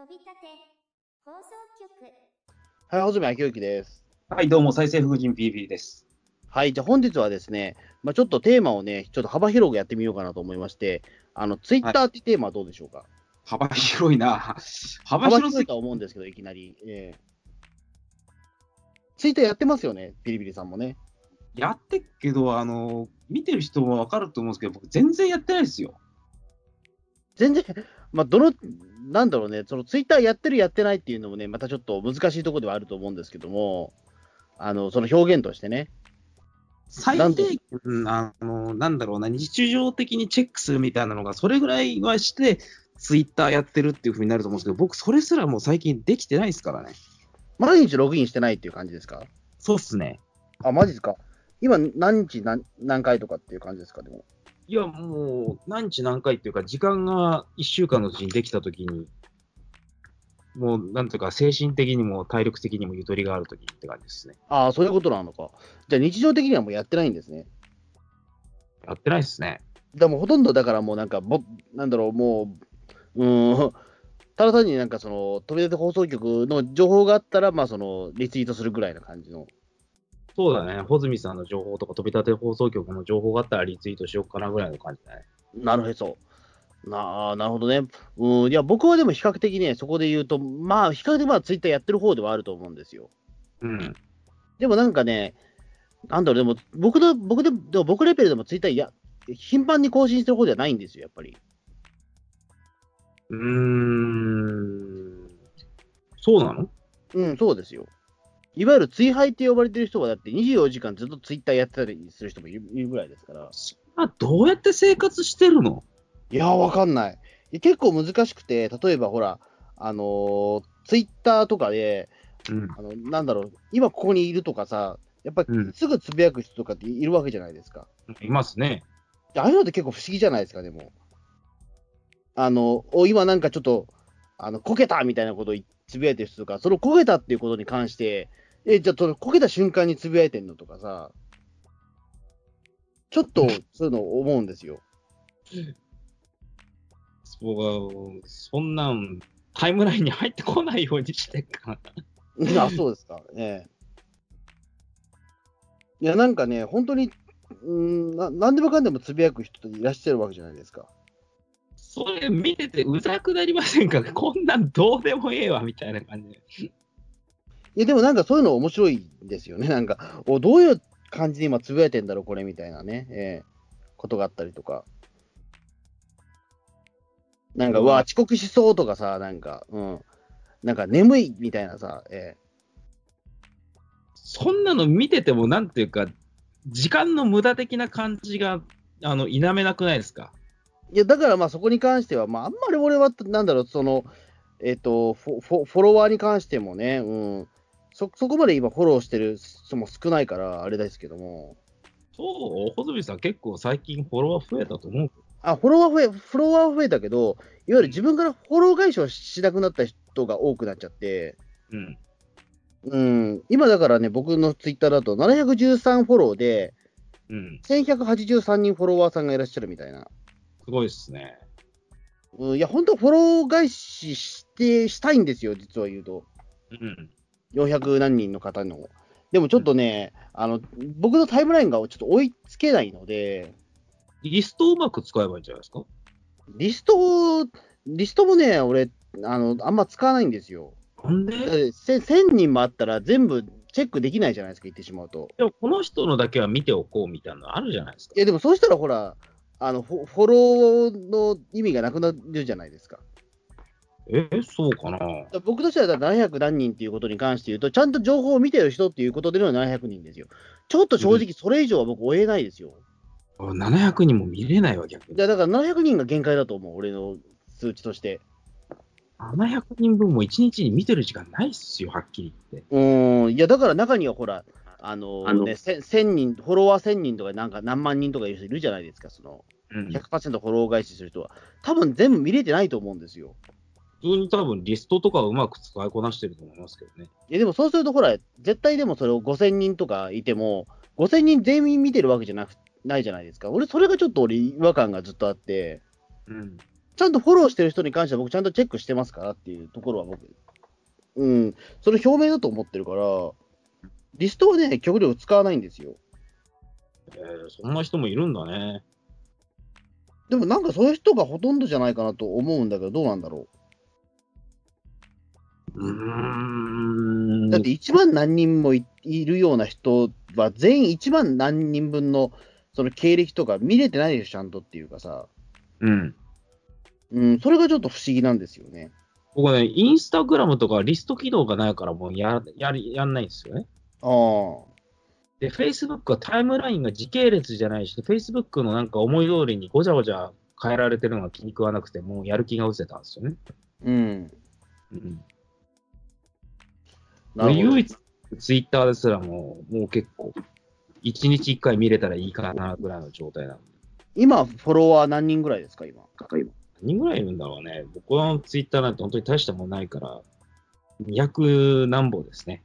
飛び立て放送局はい、穂積昭之です。はい、どうも、再生福人 PP です。はい、じゃあ本日はですね、まあ、ちょっとテーマをね、ちょっと幅広くやってみようかなと思いまして、あの、ツイッターってテーマはどうでしょうか、幅広いな。幅幅広いとは思うんですけど、いきなり。ええツイッターやってますよね、ビリビリさんもね。やってっけど、あの、見てる人もわかると思うんですけど、僕全然やってないですよ。全然、まあ、どの、なんだろうね、そのツイッターやってる、やってないっていうのもね、またちょっと難しいところではあると思うんですけども、あの、その表現としてね。最低限、あの、なんだろうな、日常的にチェックするみたいなのが、それぐらいはして、ツイッターやってるっていうふうになると思うんですけど、僕、それすらもう最近できてないですからね。毎日ログインしてないっていう感じですか？そうっすね。あ、マジですか？今、何日何何回とかっていう感じですか、でも。いや、もう、何日何回っていうか、時間が1週間のうちにできたときに、もう、なんていうか、精神的にも体力的にもゆとりがあるときって感じですね。ああ、そういうことなのか。じゃあ日常的にはもうやってないんですね。やってないですね。でもほとんどだからもうなんかぼ、なんだろう、もう、うーん、ただ単になんかその、飛び出て放送局の情報があったら、まあその、リツイートするぐらいな感じの。そうだね、穂積さんの情報とか、飛び立て放送局の情報があったらリツイートしようかなぐらいの感じだね。なるへそ。なあなるほどね。うん、いや、僕はでも比較的ね、そこで言うと、まあ、比較的まあ、ツイッターやってる方ではあると思うんですよ。うん。でもなんかね、なんだろう、でも、僕の、僕で、でも僕レベルでもツイッターや、頻繁に更新してる方じゃないんですよ、やっぱり。うーん。そうなの？うん、そうですよ。いわゆる追廃って呼ばれてる人は、だって24時間ずっとツイッターやってたりする人もいるぐらいですから。あ、どうやって生活してるの？いやー、わかんない。結構難しくて、例えばほら、あのーツイッターとかで、うん。あのなんだろう、今ここにいるとかさ、やっぱうんりすぐつぶやく人とかっているわけじゃないですか。いますね。ああいうのって結構不思議じゃないですか、でも。あの、お今なんかちょっと、あの、こけたみたいなことをつぶやいてる人とか、そのこけたっていうことに関して、え、じゃあ、こけた瞬間につぶやいてんのとかさ、ちょっとそういうの思うんですよ。僕は、そんなん、タイムラインに入ってこないようにしてっから。あ、そうですか。ええ。いや、なんかね、本当に、うんな、なんでもかんでもつぶやく人いらっしゃるわけじゃないですか。それ見ててうざくなりませんかこんなんどうでもええわ、みたいな感じで。いや、でもなんかそういうの面白いですよね。なんか、おどういう感じで今つぶやいてんだろう、これみたいなね、ええことがあったりとか。なんか、うわ、遅刻しそうとかさ、なんか、うん。なんか眠いみたいなさ、えそんなの見てても、なんていうか、時間の無駄的な感じが、あの、否めなくないですか？えいや、だからまあそこに関しては、まあ、あんまり俺は、なんだろう、その、えっ、とフォ、フォフォロワーに関してもね、うん。そ、そこまで今フォローしてる人も少ないから、あれですけども。そう、穂積さん結構最近フォロワー増えたと思う。あ、フォロワー増え、フォロワー増えたけど、いわゆる自分からフォロー返しをしなくなった人が多くなっちゃって、うん。うん、今だからね、僕のツイッターだと713フォローで、うん。1183人フォロワーさんがいらっしゃるみたいな。すごいっすね。うん、いや、本当フォロー返しして、したいんですよ、実は言うと。うん。400何人の方の。でもちょっとね、あの、僕のタイムラインがちょっと追いつけないので、リストをうまく使えばいいんじゃないですか？リスト、リストもね、俺、あの、あんま使わないんですよ。なんで？だってせ1000人もあったら全部チェックできないじゃないですか、言ってしまうと。でもこの人のだけは見ておこうみたいなのあるじゃないですか。いや、でもそうしたらほら、あのフォローの意味がなくなるじゃないですか。え、そうかな？僕としてはだから700何人っていうことに関して言うと、ちゃんと情報を見てる人っていうことでの700人ですよ。ちょっと正直それ以上は僕追えないですよ。?700 人も見れないわ、逆に。だだから700人が限界だと思う、俺の数値として。700人分も1日に見てる時間ないっすよ、はっきり言って。うーん、いや、だから中にはほら、あのあのね、せ1000人、フォロワー1000人とか、なんか何万人とかいう人いるじゃないですか、そのうん。100%フォロー返しする人は。多分全部見れてないと思うんですよ。普通に多分リストとかうまく使いこなしてると思いますけどね。いや、でもそうすると、ほら、絶対でもそれを5000人とかいても、5000人全員見てるわけじゃなくないじゃないですか。俺、それがちょっと俺、違和感がずっとあって、うん。ちゃんとフォローしてる人に関しては僕ちゃんとチェックしてますからっていうところは僕、うん、それ表明だと思ってるから、リストはね、極力使わないんですよ。えーそんな人もいるんだね。でもなんかそういう人がほとんどじゃないかなと思うんだけど、どうなんだろう。だって1万何人もいいるような人は、全員1万何人分のその経歴とか見れてないでしょ、ちゃんとっていうかさ。うん。うん、それがちょっと不思議なんですよね。僕ね、インスタグラムとかリスト機能がないからもうや、やり、やんないんですよね。ああ。で、Facebook はタイムラインが時系列じゃないし、Facebook のなんか思い通りにごちゃごちゃ変えられてるのが気に食わなくて、もうやる気が失せたんですよね。うん。うん。唯一、ツイッターですらもう、もう結構、1日1回見れたらいいかなぐらいの状態なんで。今、フォロワー何人ぐらいですか、今？何人ぐらいいるんだろうね。僕のツイッターなんて本当に大したもんないから、200何本ですね。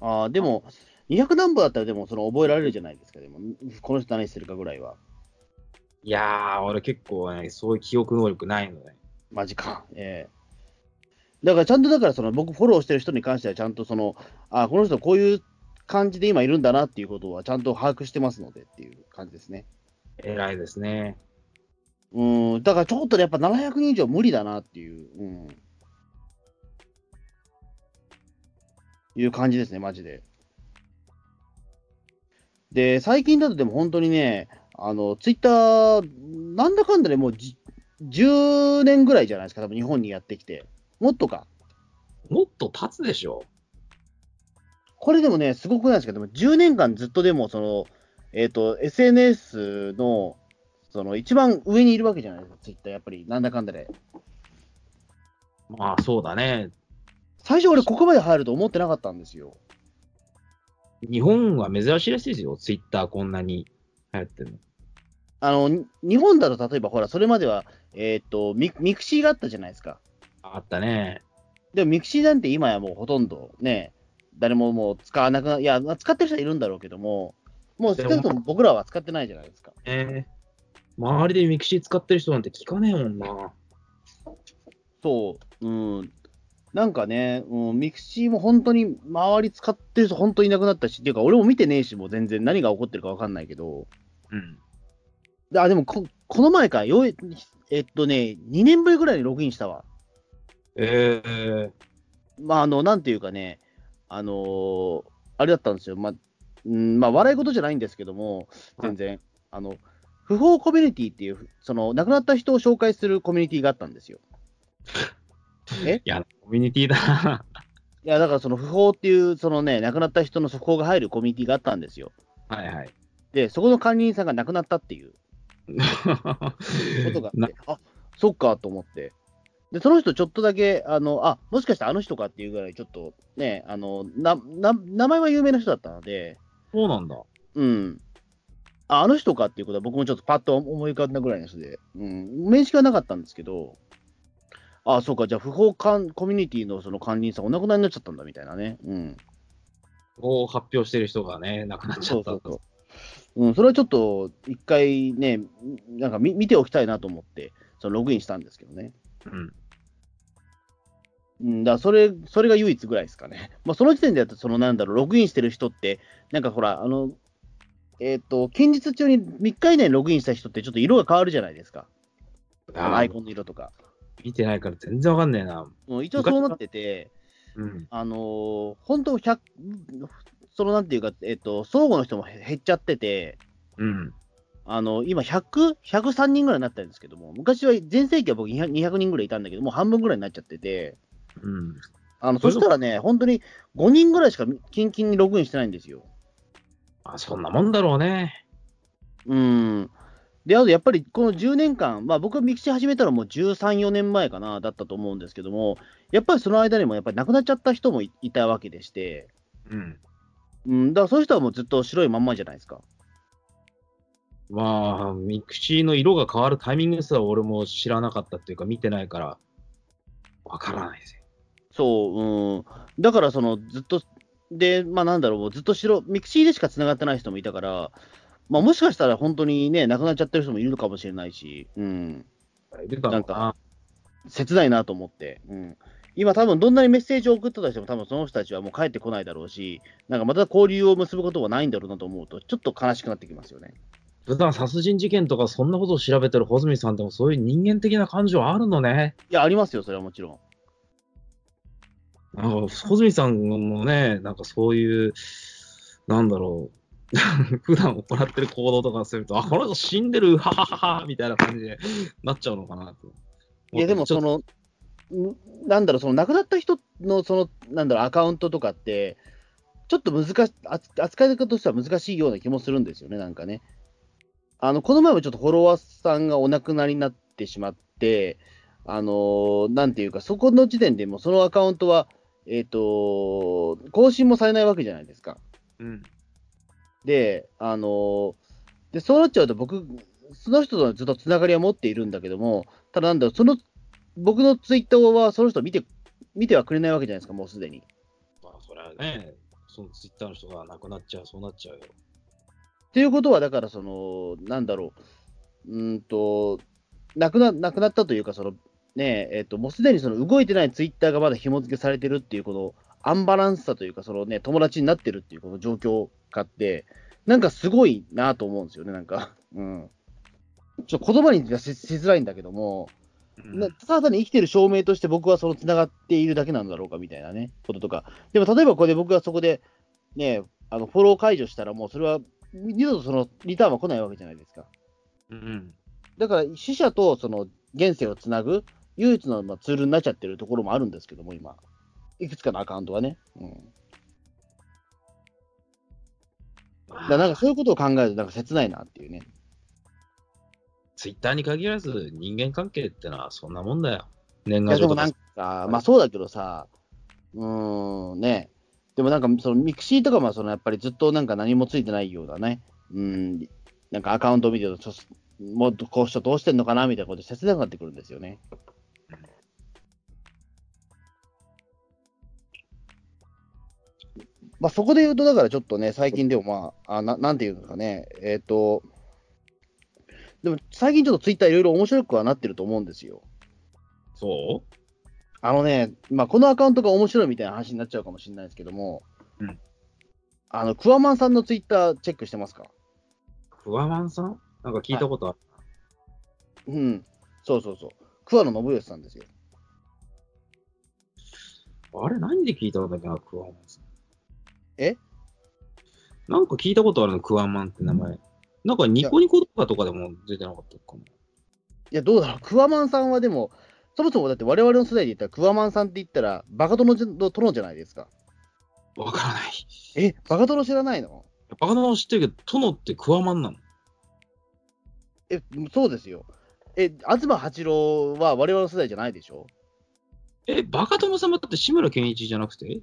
ああ、でも、200何歩だったら、でも、その覚えられるじゃないですか、でも、この人何してるかぐらいは。いやー、俺結構ね、そういう記憶能力ないので。マジか。ええだから、ちゃんとだから、その、僕、フォローしてる人に関しては、ちゃんとその、あこの人、こういう感じで今いるんだなっていうことは、ちゃんと把握してますのでっていう感じですね。偉いですね。うん、だからちょっとね、やっぱ700人以上無理だなっていう、うん。いう感じですね、マジで。で、最近だとでも本当にね、あの、ツイッター、なんだかんだでもうじ10年ぐらいじゃないですか、多分日本にやってきて。もっとか？もっと経つでしょ。これでもね、すごくないですか、でも10年間ずっとでも、その、えっ、と、SNS の、その、一番上にいるわけじゃないですか、ツイッター、やっぱり、なんだかんだで。まあそうだね。最初俺ここまで入ると思ってなかったんですよ。日本は珍しいらしいですよ。ツイッターこんなに流行ってるの。あの、に日本だと例えばほら、それまでは、えーっとミ、ミクシーがあったじゃないですか。あったね。でもミクシーなんて今やもうほとんどね、誰ももう使わなくな、いや、まあ使ってる人はいるんだろうけども、もう少なくとも僕らは使ってないじゃないですか。えー周りでミクシー使ってる人なんて聞かねえもんな。そう、うん。なんかね、うん、ミクシーも本当に周り使ってる人本当にいなくなったし、っていうか俺も見てねえし、もう全然何が起こってるかわかんないけど、うん。あ、でもこ、この前か、ようえっとね、2年ぶりぐらいにログインしたわ。えー、まあ、あの、なんていうかね、あのーあれだったんですよ。まあ、うん、まあ、笑い事じゃないんですけども、全然、あの、訃報コミュニティっていう、その、亡くなった人を紹介するコミュニティがあったんですよ。え？いや、コミュニティだな。いや、だからその不法っていう、そのね、亡くなった人の速報が入るコミュニティがあったんですよ。はいはい。で、そこの管理人さんが亡くなったっていう ことがあなって、あそっかと思って。で、その人ちょっとだけ、あの、あ、もしかしてあの人かっていうぐらい、ちょっとね、あの、な、な、名前は有名な人だったので、そうなんだ。うん。あ、あの人かっていうことは僕もちょっとパッと思い浮かんだぐらいの人で、うん。面識はなかったんですけど、あ、そうか、じゃあ不法管コミュニティのその管理人さんお亡くなりになっちゃったんだみたいなね。うん。こう発表してる人がね、亡くなっちゃった。そうそうそう。うん、それはちょっと一回ね、なんか見見ておきたいなと思って、そのログインしたんですけどね。うん。うん、だそれ、それが唯一ぐらいですかね。まあ、その時点でそのなんだろう、ログインしてる人って、なんかほら、あの、えっ、と、近日中に3日以内にログインした人って、ちょっと色が変わるじゃないですか。アイコンの色とか。見てないから全然わかんねえな。うん、一応そうなってて、うん。あのー本当100、そのなんていうか、えっ、と、相互の人も減っちゃってて、うん。あの、今100、103人ぐらいになったんですけども、昔は、全盛期は僕200 200人ぐらいいたんだけど、もう半分ぐらいになっちゃってて、うん。あの、そしたらね、本当に5人ぐらいしかキンキンにログインしてないんですよ。あ、そんなもんだろうね。うん。で、あとやっぱりこの10年間、まあ僕がミクシー始めたのも13、4年前かな、だったと思うんですけども、やっぱりその間にもやっぱり亡くなっちゃった人もいいたわけでして、うん。うん、だからそういう人はもうずっと白いまんまじゃないですか。まあ、ミクシーの色が変わるタイミングすら俺も知らなかったっていうか見てないから、わからないですよ。そう、うん。だからそのずっと、で、まあなんだろう、ずっと白、ミクシーでしか繋がってない人もいたから、まあもしかしたら本当にね、亡くなっちゃってる人もいるのかもしれないし、うん。いるだろうな。切ないなと思って。うん。今多分どんなにメッセージを送ったとしても多分その人たちはもう帰ってこないだろうし、なんかまた交流を結ぶことはないんだろうなと思うと、ちょっと悲しくなってきますよね。普段殺人事件とかそんなことを調べてる穂積さんでもそういう人間的な感情あるのね。いや、ありますよ、それはもちろん。なんか、穂積さんもね、なんかそういう、なんだろう、普段行ってる行動とかすると、あ、この人死んでる、はははは、みたいな感じでなっちゃうのかなと。いや、でもその、んなんだろう、その亡くなった人の、その、なんだろう、アカウントとかって、ちょっと難し、扱扱い方としては難しいような気もするんですよね、なんかね。あの、この前もちょっとフォロワーさんがお亡くなりになってしまって、あのーなんていうか、そこの時点でもうそのアカウントは、えっ、と、更新もされないわけじゃないですか。うん。で、あのーで、そうなっちゃうと僕、その人とはずっとつながりは持っているんだけども、ただなんだろう、その、僕のツイッターはその人見て、見てはくれないわけじゃないですか、もうすでに。まあ、それはね、そのツイッターの人が亡くなっちゃう、そうなっちゃうよ。っていうことは、だから、その、なんだろう、うーんと、亡くな、亡くなったというか、その、ねえ、えっ、と、もうすでにその動いてないツイッターがまだ紐付けされてるっていう、このアンバランスさというか、そのね、友達になってるっていうこの状況があって、なんかすごいなと思うんですよね、なんか。うん。ちょっと言葉にはししづらいんだけども、なただ単に生きてる証明として僕はその繋がっているだけなんだろうかみたいなね、こととか。でも例えばこれで僕がそこでね、あのフォロー解除したらもうそれは二度とそのリターンは来ないわけじゃないですか。うん。だから死者とその現世をつなぐ唯一のまあツールになっちゃってるところもあるんですけども、今。いくつかのアカウントがね。うん。だなんかそういうことを考えるとなんか切ないなっていうね。ツイッターに限らず人間関係ってのはそんなもんだよ。年賀状とかでもなんか、まあそうだけどさ、うーん、ね。でもなんか、そのミクシーとかもそのやっぱりずっとなんか何もついてないようだね。うん、なんかアカウントを見てると、もっとこう人どうしてんのかなみたいなことで切なくなってくるんですよね。まあそこで言うと、だからちょっとね、最近でもまあ、あななんていうんですかね、えっ、と、でも最近ちょっとツイッターいろいろ面白くはなってると思うんですよ。そあのね、まあ、このアカウントが面白いみたいな話になっちゃうかもしれないですけども、うんあの、クワマンさんのツイッターチェックしてますか？うクワマンさん？なんか聞いたことある。うん。そうそうそう。桑野信義さんですよ。あれ何で聞いたんだっけな、クワマン。え？なんか聞いたことあるの、クワマンって名前。なんかニコニコ動画とかでも出てなかったかも。いや、どうだろう？クワマンさんはでも、そもそもだって我々の世代で言ったら、クワマンさんって言ったら、バカ殿の殿じゃないですか。わからない。え、バカ殿知らないの？バカ殿知ってるけど、殿ってクワマンなのえ、そうですよ。え、東八郎は我々の世代じゃないでしょ？え、バカ殿様って志村けんいちじゃなくて？え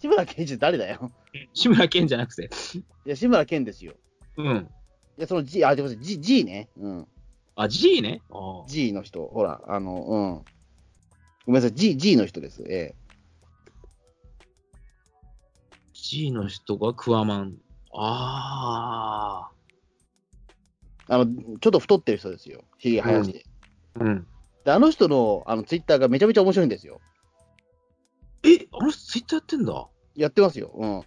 志村けんじ誰だよ。志村けんじゃなくていや、志村けんですよ。うん。いや、その G、あ、でも G, G ね。うん。あ、G ね？ああ G の人、ほら、あの、うん。ごめんなさい、G, G の人です。え G の人がクワマン。あえあの、ちょっと太ってる人ですよ。ひげ生やして。あ。うん。で、あの人の、あの、ツイッターがめちゃめちゃ面白いんですよ。え、あの人ツイッターやってんだ？やってますよ。うん。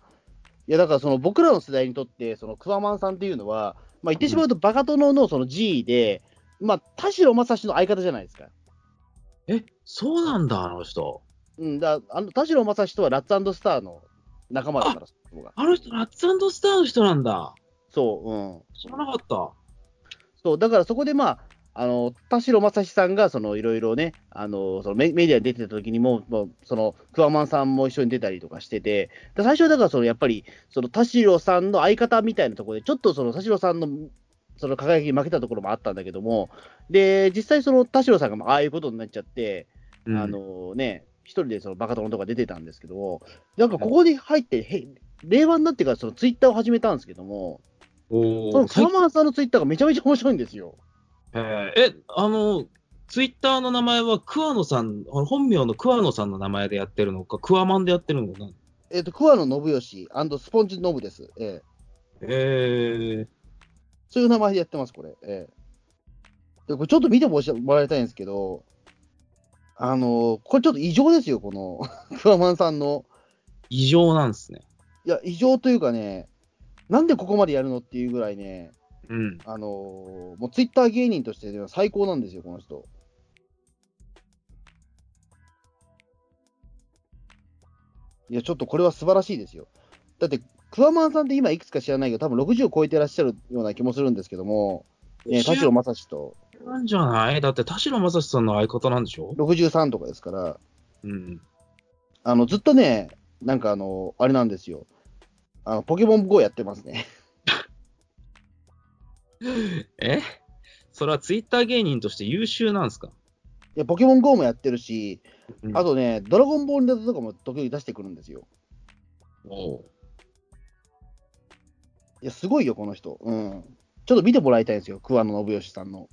いや、だから、その、僕らの世代にとって、その、クワマンさんっていうのは、まあ、言ってしまうと、バカ殿のその G で、まあ、田代正史の相方じゃないですか。え、そうなんだ、あの人。うん、だあの田代正史とはラッツスターの仲間だから、そこがあの人、ラッツスターの人なんだ。そう、うん。知らなかった。そう、だからそこでまあ、あの、田代正史さんが、その、いろいろね、あの、そのメメディアに出てた時にも、もうその、クワマンさんも一緒に出たりとかしてて、で最初はだから、その、やっぱり、その、田代さんの相方みたいなところで、ちょっとその、田代さんの、その輝きに負けたところもあったんだけども、で、実際その、田代さんがまあああいうことになっちゃって、うん。あ、のね、一人でそのバカ殿とか出てたんですけども、なんかここに入って、へ令和になってからそのツイッターを始めたんですけども、そのクワマンさんのツイッターがめちゃめちゃ面白いんですよ。えーえ、あの、ツイッターの名前は桑野さん、本名の桑野さんの名前でやってるのか、クワマンでやってるのかな。えっ、と、桑野信義スポンジノブです。えええー、そういう名前でやってます、これ。ええでこれちょっと見てもらいたいんですけど、あのーこれちょっと異常ですよ、このクワマンさんの。異常なんですね。いや、異常というかね、なんでここまでやるのっていうぐらいね、うん。あのーもうツイッター芸人としては最高なんですよ、この人。いや、ちょっとこれは素晴らしいですよ。だって、クワマンさんって今いくつか知らないけど、多分60を超えてらっしゃるような気もするんですけども、ね、田代正史となんじゃない？だって田代正史さんの相方なんでしょ？63とかですから、うん。あのずっとね、なんかあの、あれなんですよ。あのポケモン GO やってますね。え？それはツイッター芸人として優秀なんですか？いやポケモン GO もやってるし、うんあとね、ドラゴンボールネタとかも時々出してくるんですよ。おういや、すごいよ、この人。うん。ちょっと見てもらいたいんですよ、桑野信義さんの。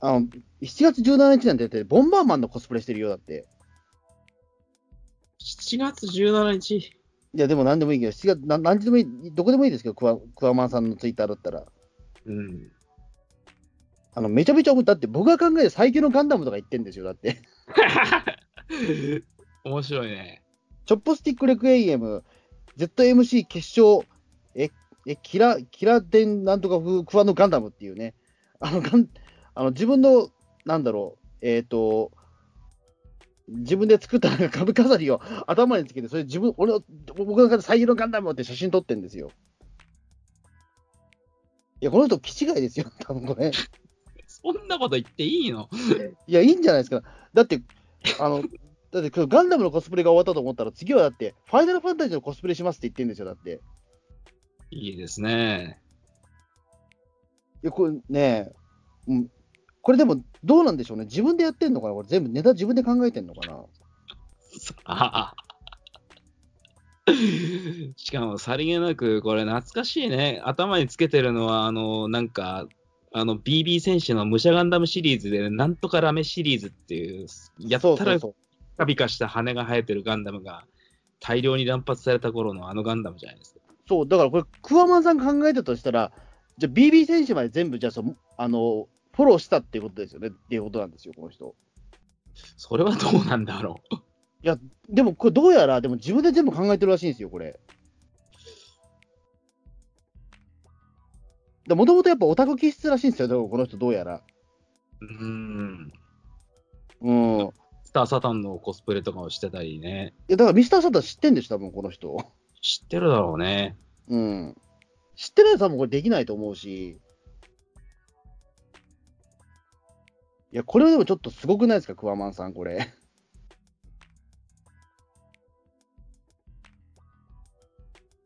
あの、7月17日なんてて、ボンバーマンのコスプレしてるよ、だって。7月17日？いや、でも何でもいいけど、7月、な何時でもいい、どこでもいいですけど、クワクワマンさんのツイッターだったら。うん。あの、めちゃめちゃ、だって僕が考える最強のガンダムとか言ってんですよ、だって。面白いね。チョップスティックレクエイエム、ZMC 決勝、え、え、キラ、キラデンなんとか風クワのガンダムっていうね、あの、ガン、あの、自分の、なんだろう、えっ、と、自分で作った 株飾りを頭につけて、それ自分、俺の、僕の中で最強のガンダムって写真撮ってんですよ。いや、この人、気違いですよ、多分これ。そんなこと言っていいの？いや、いいんじゃないですか。だって、あの、だってガンダムのコスプレが終わったと思ったら、次はだって、ファイナルファンタジーのコスプレしますって言ってるんですよ、だって。いいですね。いや、これね、うん、これでも、どうなんでしょうね。自分でやってんのかな？これ全部ネタ自分で考えてんのかな？あ しかも、さりげなく、これ懐かしいね。頭につけてるのは、あの、なんか、あの、BB 戦士の武者ガンダムシリーズで、なんとかラメシリーズっていう、やったらカピカした羽が生えてるガンダムが大量に乱発された頃のあのガンダムじゃないですか。そう、だからこれ、クワマンさんが考えたとしたら、じゃあ BB 選手まで全部、じゃあそ、あの、フォローしたっていうことですよね。っていうことなんですよ、この人。それはどうなんだろう。でも、これどうやら、でも自分で全部考えてるらしいんですよ、これ。もともとやっぱオタク気質らしいんですよ、この人どうやら。うーん。うん。いスターサタンのコスプレとかをしてたりね。や、だからミスターサタン知ってんでしょ、多分この人。知ってるだろうね。うん。知ってないと多分これできないと思うし。いや、これはでもちょっとすごくないですか、クワマンさん、これ。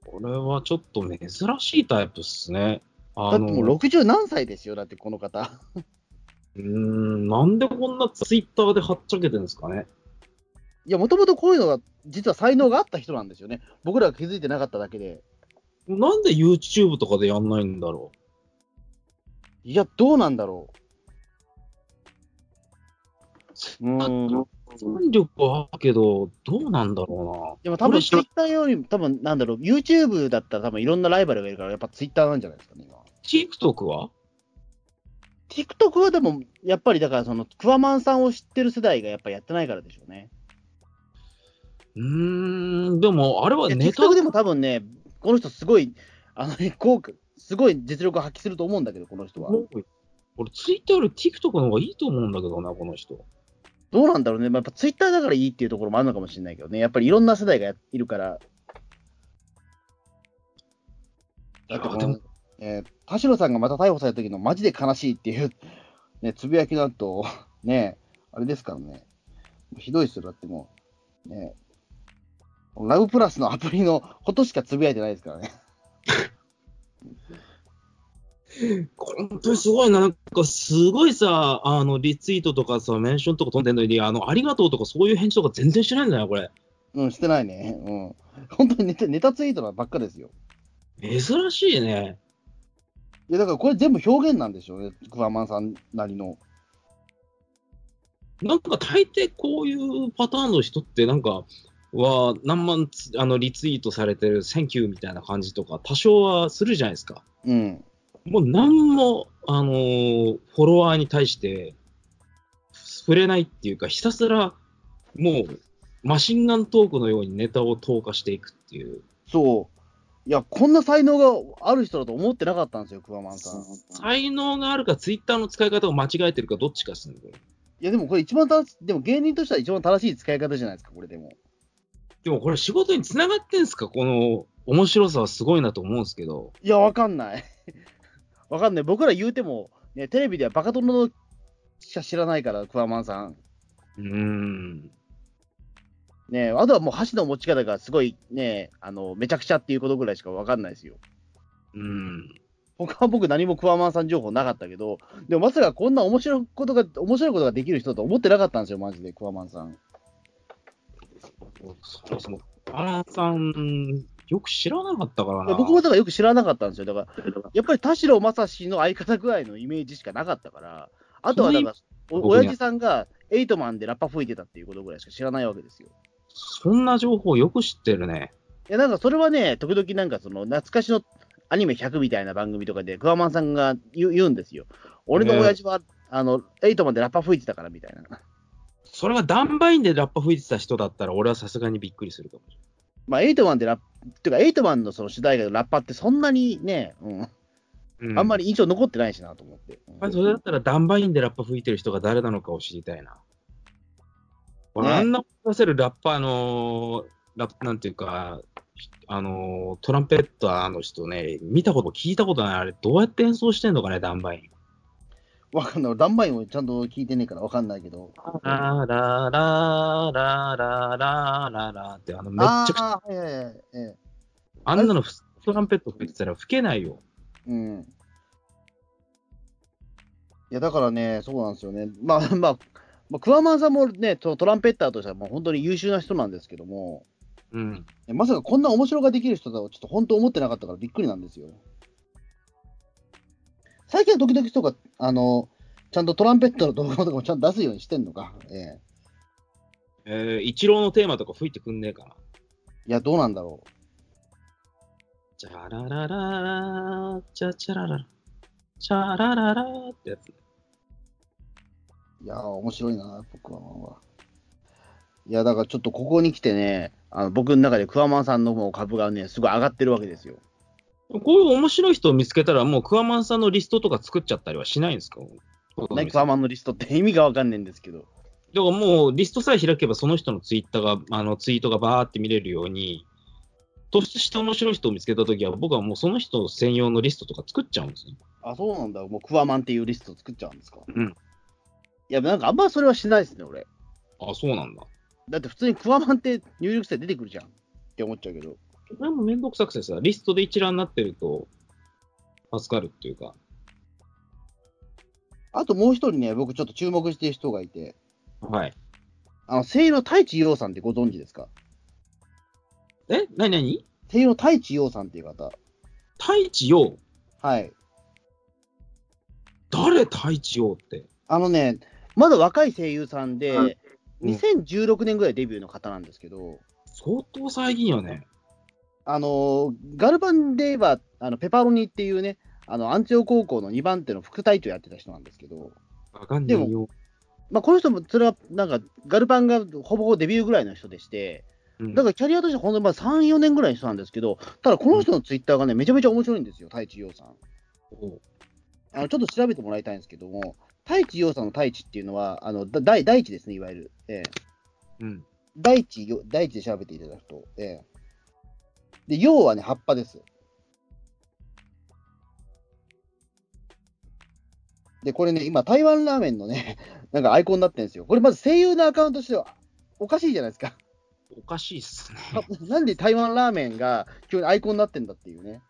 これはちょっと珍しいタイプっすね。だってもう60何歳ですよ、だってこの方。うーん、なんでこんなツイッターではっちゃけてるんですかね。いや、もともとこういうのが、実は才能があった人なんですよね。僕らが気づいてなかっただけで。なんで YouTube とかでやんないんだろいや、どうなんだろう。うーん。う。戦力はあるけど、どうなんだろうなでも多分、ツイッターよりも、多分なんだろう、YouTube だったら多分いろんなライバルがいるから、やっぱツイッターなんじゃないですかね、今。TikTok は TikTok はでも、やっぱりだから、その、クワマンさんを知ってる世代がやっぱやってないからでしょうね。うーん、でも、あれはネタ TikTok でも多分ね、この人すごい、あのね、効果、すごい実力を発揮すると思うんだけど、この人は。俺、ツイッターより TikTok の方がいいと思うんだけどな、この人。どうなんだろうね。まあ、やっぱツイッターだからいいっていうところもあるのかもしれないけどね。やっぱりいろんな世代がやいるから。だでも、えー田代さんがまた逮捕された時のマジで悲しいっていう、ね、つぶやきだと、ね、あれですからね。ひどいっすよ。だってもう、ね。ラブプラスのアプリのことしかつぶやいてないですからね。本当にすごいな、なんかすごいさ、あのリツイートとかさ、メンションとか飛んでんのに、あのありがとうとかそういう返事とか全然してないんだよ、これ。うん、してないね。うん。本当にネタネタツイートばっかですよ。珍しいね。いや、だからこれ全部表現なんでしょうね。クワマンさんなりの。なんか大抵こういうパターンの人って、なんか、は何万つあのリツイートされてる、センキューみたいな感じとか、多少はするじゃないですか。うん。もう何も、あのーフォロワーに対して、触れないっていうか、ひたすらもうマシンガントークのようにネタを投下していくっていう。そう。いや、こんな才能がある人だと思ってなかったんですよ、クワマンさん。い才能があるか、ツイッターの使い方を間違えてるか、どっちかですね、これ。や、でもこれ一番正しでも芸人としては一番正しい使い方じゃないですか、これでも。でもこれ仕事につながってんすか？この面白さはすごいなと思うんですけど。いや、わかんない。わかんない。僕ら言うても、ね、テレビではバカ殿しか知らないから、クワマンさん。うーん。ねあとはもう箸の持ち方がすごいね、あの、めちゃくちゃっていうことぐらいしかわかんないですよ。うん。他は僕何もクワマンさん情報なかったけど、でもまさかこんな面白いことが、面白いことができる人だと思ってなかったんですよ、マジで、クワマンさん。そもそも、アランさん、よく知らなかったからな。僕もだからよく知らなかったんですよ。だから、やっぱり田代正史の相方ぐらいのイメージしかなかったから、あとはだから、お親父さんがエイトマンでラッパ吹いてたっていうことぐらいしか知らないわけですよ。そんな情報よく知ってるね。いや、なんかそれはね、時々なんかその懐かしのアニメ100みたいな番組とかで、クワマンさんが言うんですよ。俺の親父は、あの、エイトマンでラッパ吹いてたからみたいな。それがダンバインでラッパ吹いてた人だったら、俺はさすがにびっくりするかもしまあ、エイトマンでラップ、っていうか、エイトマンのその主題歌のラッパってそんなにね、うん、れない。あんまり印象残ってないしなと思って。やっぱりそれだったらダンバインでラッパ吹いてる人が誰なのかを知りたいな。ねあんな出せるラッパーの、ラップなんていうか、あの、トランペッターの人ね、見たこと、聞いたことない。あれ、どうやって演奏してんのかね、ダンバイン。わかんない。ダンバインをちゃんと聞いてねえからわかんないけど。ラララララララララって、あの、めっちゃくちゃ、あはいはいはい。ええあんなのトランペット吹いてたら吹けないよ。うん。いや、だからね、そうなんですよね。まあ まあ、まあ、クワマンさんもね、トトランペッターとしてはもう本当に優秀な人なんですけども、うん。まさかこんな面白ができる人だとちょっと本当思ってなかったからびっくりなんですよ。最近は時々とか、あの、ちゃんとトランペットの動画とかもちゃんと出すようにしてんのか。えええー、イチローのテーマとか吹いてくんねえかな。いや、どうなんだろチャララララチャチャラララチャラララってやつ。う。いやー、面白いな、クワマンは。いや、だからちょっとここに来てね、あの僕の中でクワマンさんの株がね、すごい上がってるわけですよ。こういう面白い人を見つけたら、もうクワマンさんのリストとか作っちゃったりはしないんですか？何クワマンのリストって意味がわかんねえんですけど。だからもうリストさえ開けば、その人のツイッターが、あのツイートがバーって見れるように、突出して面白い人を見つけたときは、僕はもうその人専用のリストとか作っちゃうんですよ。あ、そうなんだ。もうクワマンっていうリスト作っちゃうんですか？うん。いや、なんかあんまそれはしないですね、俺。あ、そうなんだ。だって普通にクワマンって入力して出てくるじゃんって思っちゃうけど。これもめんどくさくてさ、リストで一覧になってると、助かるっていうか。あともう一人ね、僕ちょっと注目してる人がいて、はい。あの、声優の太一洋さんってご存知ですか？え？なになに声優の太一洋さんっていう方。太一洋？はい。誰？太一洋って？あのね、まだ若い声優さんで、うん2016年ぐらいデビューの方なんですけど、相当最近よね。あの、ガルバンでは、あのペパロニっていうね、あの、アンチオ高校の2番手の副隊長やってた人なんですけど、でよ。まあ、この人も、それはなんか、ガルパンがほぼほぼデビューぐらいの人でして、うんだからキャリアとしては本当にまあ3、4年ぐらいの人なんですけど、ただこの人のツイッターがね、めちゃめちゃ面白いんですよ、太一洋さん。おあのちょっと調べてもらいたいんですけども、太一洋さんの太一っていうのは、あのだ大大地ですね、いわゆる。ええうん。大地よ、大地で調べていただくと、ええで、洋はね、葉っぱです。で、これね、今、台湾ラーメンのね、なんかアイコンになってるんですよ。これまず声優のアカウントとしてはおかしいじゃないですか。おかしいっすね。なんで台湾ラーメンが急にアイコンになってんだっていうね。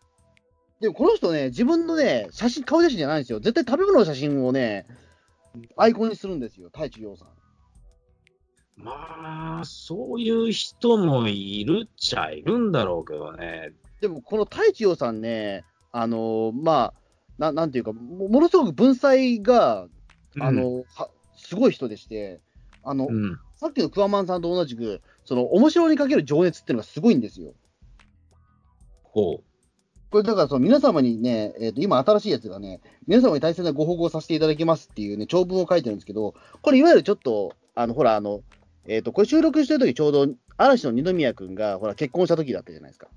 でもこの人ね、自分のね、写真、顔写真じゃないんですよ。絶対食べ物の写真をね、アイコンにするんですよ、太一洋さん。まあ、そういう人もいるっちゃいるんだろうけどね。でも、この太一洋さんね、あのまあな、なんていうか、もものすごく文才が、あの、はすごい人でして、あの、うん、さっきのクワマンさんと同じく、その、面白にかける情熱っていうのがすごいんですよ。ほこれだからその皆様にね、えっ、と、今新しいやつがね、皆様に大切なご報告させていただきますっていうね、長文を書いてるんですけど、これいわゆるちょっと、あの、ほら、あの、えっ、と、これ収録してる時ちょうど、嵐の二宮君が、ほら、結婚した時だったじゃないですか。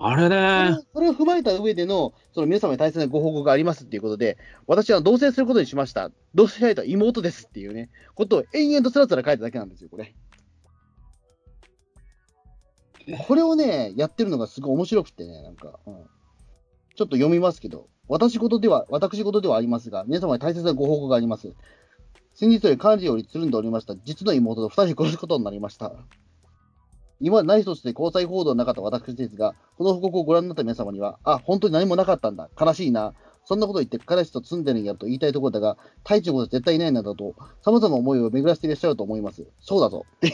あれね。それを踏まえた上での、その皆様に大切なご報告がありますっていうことで、私は同棲することにしました。同棲相手は妹ですっていうね、ことを延々とつらつら書いただけなんですよ、これ。これをね、やってるのがすごい面白くてね、なんか、うん、ちょっと読みますけど、私事では、私事ではありますが、皆様に大切なご報告があります。先日より幹事よりつるんでおりました、実の妹と二人殺すことになりました。今何一つで交際報道なかった私ですが、この報告をご覧になった皆様には、あ、本当に何もなかったんだ、悲しいな、そんなこと言って彼氏と住んでるんやと言いたいところだが、太一のことは絶対いないんだと、様々思いを巡らせていらっしゃると思います。そうだぞ。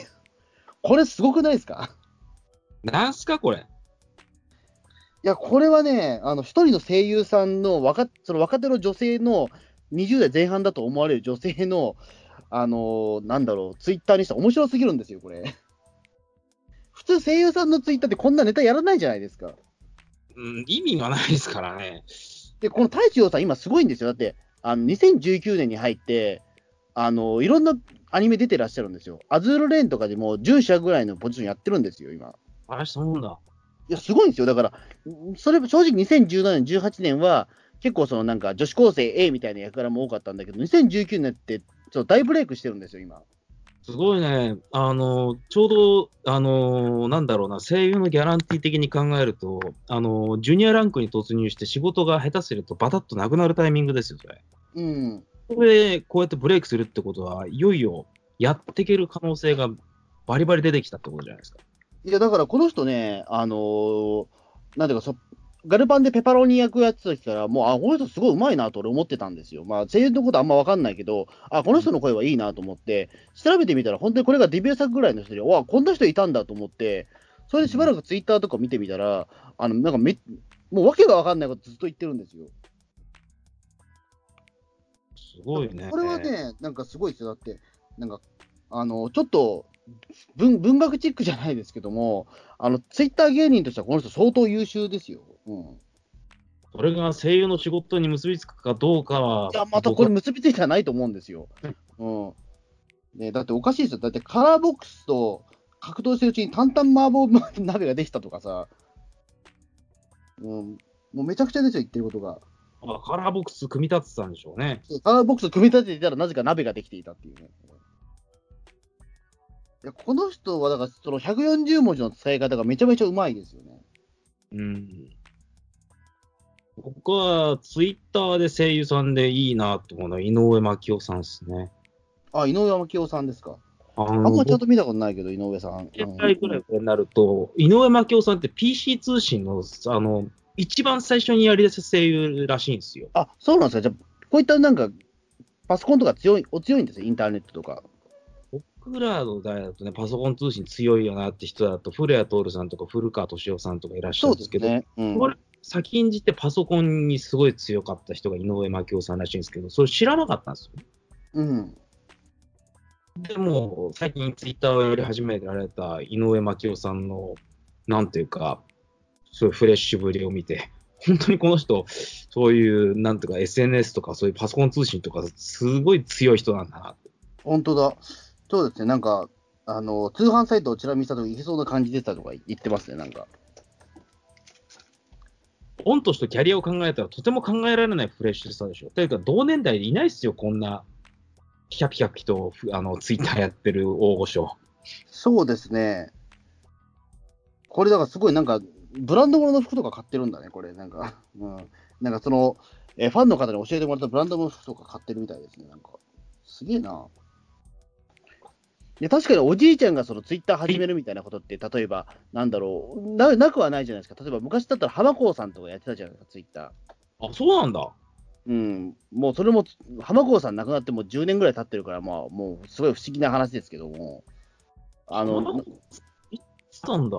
これすごくないですか？なんすか、これ？いや、これはね、あの、一人の声優さんの若、その若手の女性の20代前半だと思われる女性の、あのーなんだろう、ツイッターにしたら面白すぎるんですよ、これ。普通声優さんのツイッターってこんなネタやらないじゃないですか。うん、意味がないですからね。で、この太一洋さん、今すごいんですよ。だって、あの、2019年に入って、あの、いろんなアニメ出てらっしゃるんですよ。アズールレーンとかでも準者ぐらいのポジションやってるんですよ、今。あれ、そうなんだ。いや、すごいんですよ。だから、それ、正直2017年、18年は、結構そのなんか女子高生 A みたいな役柄も多かったんだけど、2019年って、ちょっと大ブレイクしてるんですよ、今。すごいね。あの、ちょうど、あの、なんだろうな、声優のギャランティー的に考えると、あの、ジュニアランクに突入して仕事が下手するとバタッとなくなるタイミングですよ、それ。うん。それで、こうやってブレイクするってことは、いよいよやっていける可能性がバリバリ出てきたってことじゃないですか。いや、だからこの人ね、あのーなんていうかそ、ガルパンでペパロニ役やってた時から、もう、あ、この人すごいうまいなと俺思ってたんですよ。まあ、声優のことあんま分かんないけど、あ、この人の声はいいなと思って、調べてみたら、本当にこれがデビュー作ぐらいの人で、わ、こんな人いたんだと思って、それでしばらくツイッターとか見てみたら、あの、なんかめ、もうわけが分かんないことずっと言ってるんですよ。すごいね。これはね、なんかすごいですよ。だって、なんか、あの、ちょっと文、文学チックじゃないですけども、あの、ツイッター芸人としてはこの人相当優秀ですよ。うん。それが声優の仕事に結びつくかどうかは、いや、またこれ結びついてはないと思うんですよ。うん。ね、だっておかしいですよ。だってカラーボックスと格闘してるうちに担々麻婆鍋ができたとかさ、うん、もうめちゃくちゃですよ、言ってることが。あカラーボックス組み立ててたんでしょうね。カラーボックス組み立てていたらなぜか鍋ができていたっていうね。いやこの人は、だから、その140文字の使い方がめちゃめちゃうまいですよね。うん。僕はツイッターで声優さんでいいなと思うのは井上真紀夫さんですね。あ、井上真紀夫さんですか？ああんまちゃんと見たことないけど、井上さん。携うん帯ぐらいになると、井上真紀夫さんって PC 通信の、あの、一番最初にやり出した声優らしいんですよ。あ、そうなんですか。じゃあ、こういったなんか、パソコンとか強い、お強いんですよ、インターネットとか。僕らの代だとね、パソコン通信強いよなって人だと、古谷徹さんとか古川敏夫さんとかいらっしゃるんですけど、ね。うんこれ先んじてパソコンにすごい強かった人が井上真紀夫さんらしいんですけど、それ知らなかったんですよ。うん。でも、最近ツイッターをやり始められた井上真紀夫さんの、なんていうか、そういうフレッシュぶりを見て、本当にこの人、そういう、なんていうか、SNS とか、そういうパソコン通信とか、すごい強い人なんだな。本当だ。そうですね。なんか、あの、通販サイトをチラ見したとき、いけそうな感じでしたとか言ってますね、なんか。御年とキャリアを考えたら、とても考えられないフレッシュさでしょ。というか、同年代でいないっすよ、こんな、キャピキャピと、あの、ツイッターやってる大御所。そうですね。これだからすごいなんか、ブランド物の服とか買ってるんだね、これ。なんか、うん。なんかその、えーファンの方に教えてもらったブランドの服とか買ってるみたいですね、なんか。すげえな。いや、確かにおじいちゃんがそのツイッター始めるみたいなことって、例えば、なんだろうな、なくはないじゃないですか。例えば昔だったら浜子さんとかやってたじゃないですか、ツイッター。あ、そうなんだ。うん、もうそれも、浜子さん亡くなってもう10年ぐらい経ってるから、まあ、もうすごい不思議な話ですけども、あの、浜いつたんだ。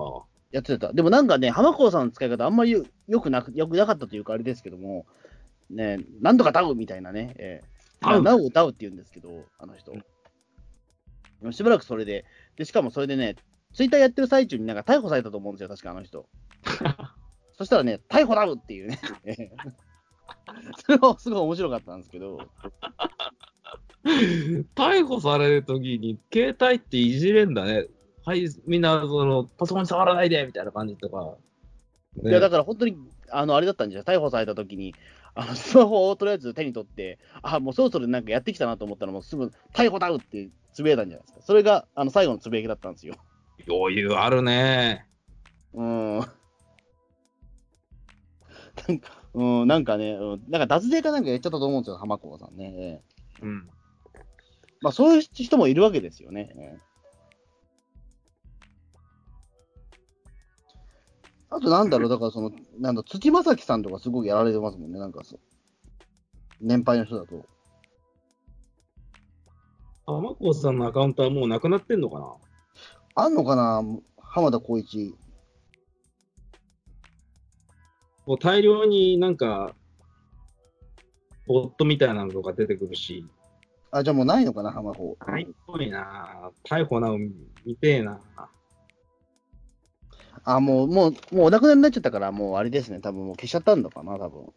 やってた。でもなんかね、浜子さんの使い方あんまりよよくなく、よくなかったというかあれですけども、ね、なんとかタウみたいなね、えー、なおタウって言うんですけど、あの人。しばらくそれで、で、しかもそれでね、ツイッターやってる最中になんか逮捕されたと思うんですよ、確かあの人。そしたらね、逮捕だっていうね。それはすごい面白かったんですけど、逮捕されるときに、携帯っていじれんだね。はい、みんな、その、パソコンに触らないでみたいな感じとか。ねいやだから本当に、あの、あれだったんじゃ逮捕された時に、あの スマホをとりあえず手に取って、あ、もうそろそろなんかやってきたなと思ったら、もうすぐ逮捕だってつぶやいたんじゃないですか。それがあの最後のつぶやきだったんですよ。余裕あるね。うん。なんか、うん、なんかね、うん、なんか脱税かなんかやっちゃったと思うんですよ、浜子さんね。ええうん。まあ、そういう人もいるわけですよね。あと、なんだろう、だから、その、なんだ、土正樹さんとかすごくやられてますもんね、なんかそう。年配の人だと。天子さんのアカウントはもうなくなってんのかな？あんのかな、浜田光一。もう大量になんか、ボットみたいなのが出てくるし、あ、じゃあもうないのかな、浜子。ないっぽいな逮捕なの見てえなあ、もう、もう、もうお亡くなりになっちゃったから、もうあれですね、多分もう消しちゃったのかな、多分。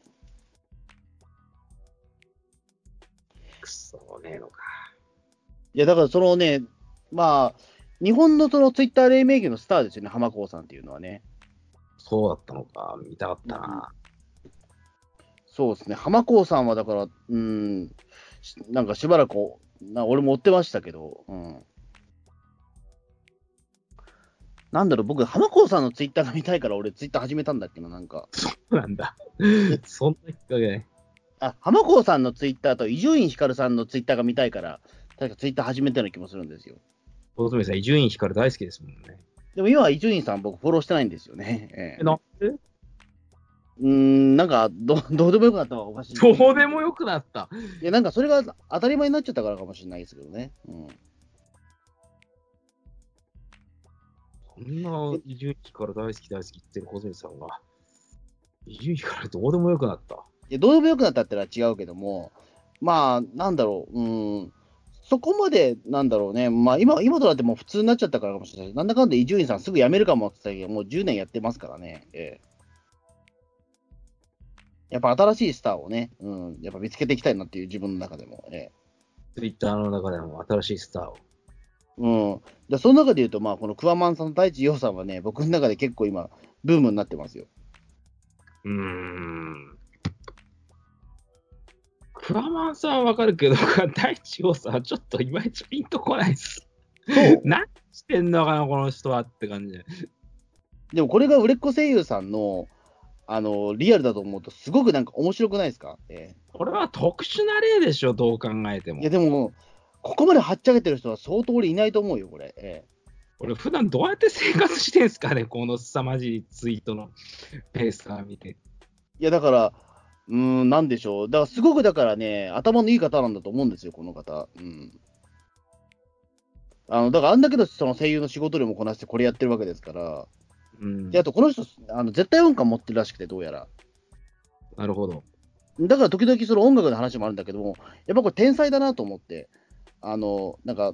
くそねえのか。いや、だからそのね、まあ、日本のそのツイッター黎明期のスターですよね、浜子さんっていうのはね。そうだったのか。見たかったな。そうですね、浜子さんはだから、うん、しなんかしばらく、な俺も追ってましたけど、うん。なんだろう、僕、浜子さんのツイッターが見たいから、俺、ツイッター始めたんだっけな、なんか。そうなんだ。そんなきっかけね。あ、浜子さんのツイッターと伊集院光さんのツイッターが見たいから、確かツイッター始めたような気もするんですよ。小泉さん、伊集院光大好きですもんね。でも今は伊集院さん、僕、フォローしてないんですよね。えええ、なんで？うーん、なんかど、どうでもよくなったのはおかしい。どうでもよくなった。いや、なんかそれが当たり前になっちゃったからかもしれないですけどね。うん。んな伊集院光大好き大好き言ってる小泉さんが、伊集院光どうでもよくなった。いや、どうでもよくなったってのは違うけども、まあ、なんだろう、うーん、そこまで、なんだろうね、まあ、今、今となってもう普通になっちゃったからかもしれない。なんだかんだ伊集院さんすぐ辞めるかもって言ったけど、もう10年やってますからね。ええやっぱ新しいスターをね、うん、やっぱ見つけていきたいなっていう自分の中でも。ええツイッターの中でも新しいスターを。うん。で、その中で言うと、まあ、このクワマンさんの太一洋さんはね、僕の中で結構今、ブームになってますよ。うーん。クワマンさんはわかるけど、大地洋さんはちょっといまいちピンとこないっす。何してんのかな、この人はって感じで。でもこれが売れっ子声優さんの、あの、リアルだと思うと、すごくなんか面白くないですか、えこれは特殊な例でしょ、どう考えてもえいや、。でも、ここまではっちゃけてる人は相当俺いないと思うよ、これ。え俺、普段どうやって生活してんすかね、この凄まじいツイートの ペースから見て。えいや、だから、うーん、なんでしょう。だから、すごくだからね、頭のいい方なんだと思うんですよ、この方。うん。あの、だから、あんだけのその声優の仕事量もこなしてこれやってるわけですから。うんで、あと、この人、あの絶対音感持ってるらしくて、どうやら。なるほど。だから時々その音楽の話もあるんだけども、やっぱこれ天才だなと思って、あの、なんか、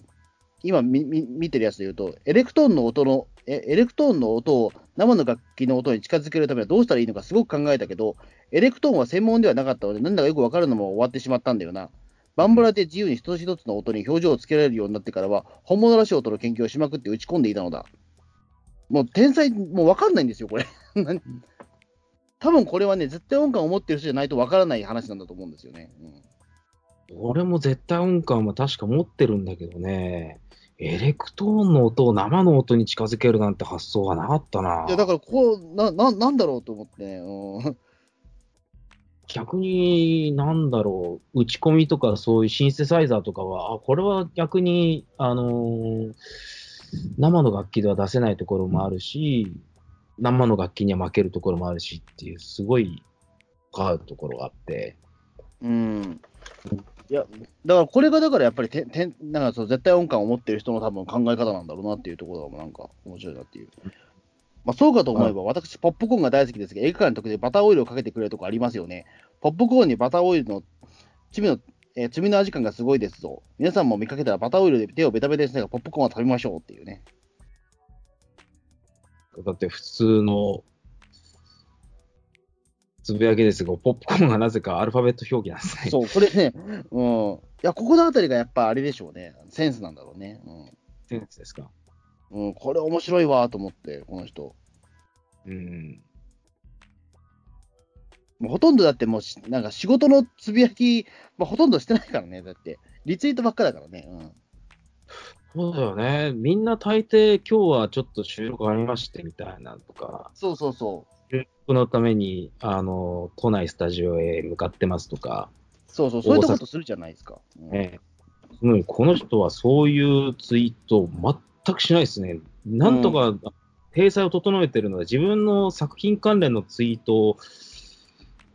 今みみ見てるやつで言うと、エレクトーンの音の、えエレクトーンの音を生の楽器の音に近づけるためにはどうしたらいいのかすごく考えたけど、エレクトーンは専門ではなかったので、なんだかよくわかるのも終わってしまったんだよな。バンブラで自由に一つ一つの音に表情をつけられるようになってからは、本物らしい音の研究をしまくって打ち込んでいたのだ。もう天才、もうわかんないんですよ、これ。何多分これはね、絶対音感を持ってる人じゃないとわからない話なんだと思うんですよね。うん俺も絶対音感は確か持ってるんだけどね、エレクトーンの音を生の音に近づけるなんて発想がなかったな。いや、だからこう、な、ななんだろうと思ってね。うん逆に、なんだろう、打ち込みとかそういうシンセサイザーとかは、あ、これは逆に、あのー生の楽器では出せないところもあるし、生の楽器には負けるところもあるしっていう、すごい変わるところがあって、うん。いや、だからこれがだからやっぱりて、てなんかそう絶対音感を持ってる人の多分考え方なんだろうなっていうところがなんか面白いなっていう。まあそうかと思えば、私、ポップコーンが大好きですけど、映画館の時でバターオイルをかけてくれるとこありますよね。ポップコーンにバターオイルの罪の、えー罪の味感がすごいですぞ。皆さんも見かけたらバターオイルで手をベタベタにしながらポップコーンを食べましょうっていうね。だって普通の、つぶやきですが、ポップコーンがなぜかアルファベット表記なんですね。そう、これね、うん。いや、ここのあたりがやっぱあれでしょうね。センスなんだろうね。センスですか。うん。うん、これ面白いわと思って、この人。うん。もうほとんどだってもうし、なんか仕事のつぶやき、まあ、ほとんどしてないからね。だって、リツイートばっかだからね。うん。そうだよね。みんな大抵今日はちょっと収録ありましてみたいなとか、そうそうそう。収録のために、あの、都内スタジオへ向かってますとか、そうそう、そういったことするじゃないですか。うんこの人はそういうツイートを全くしないですね。なんとか、体裁を整えてるので、自分の作品関連のツイートを、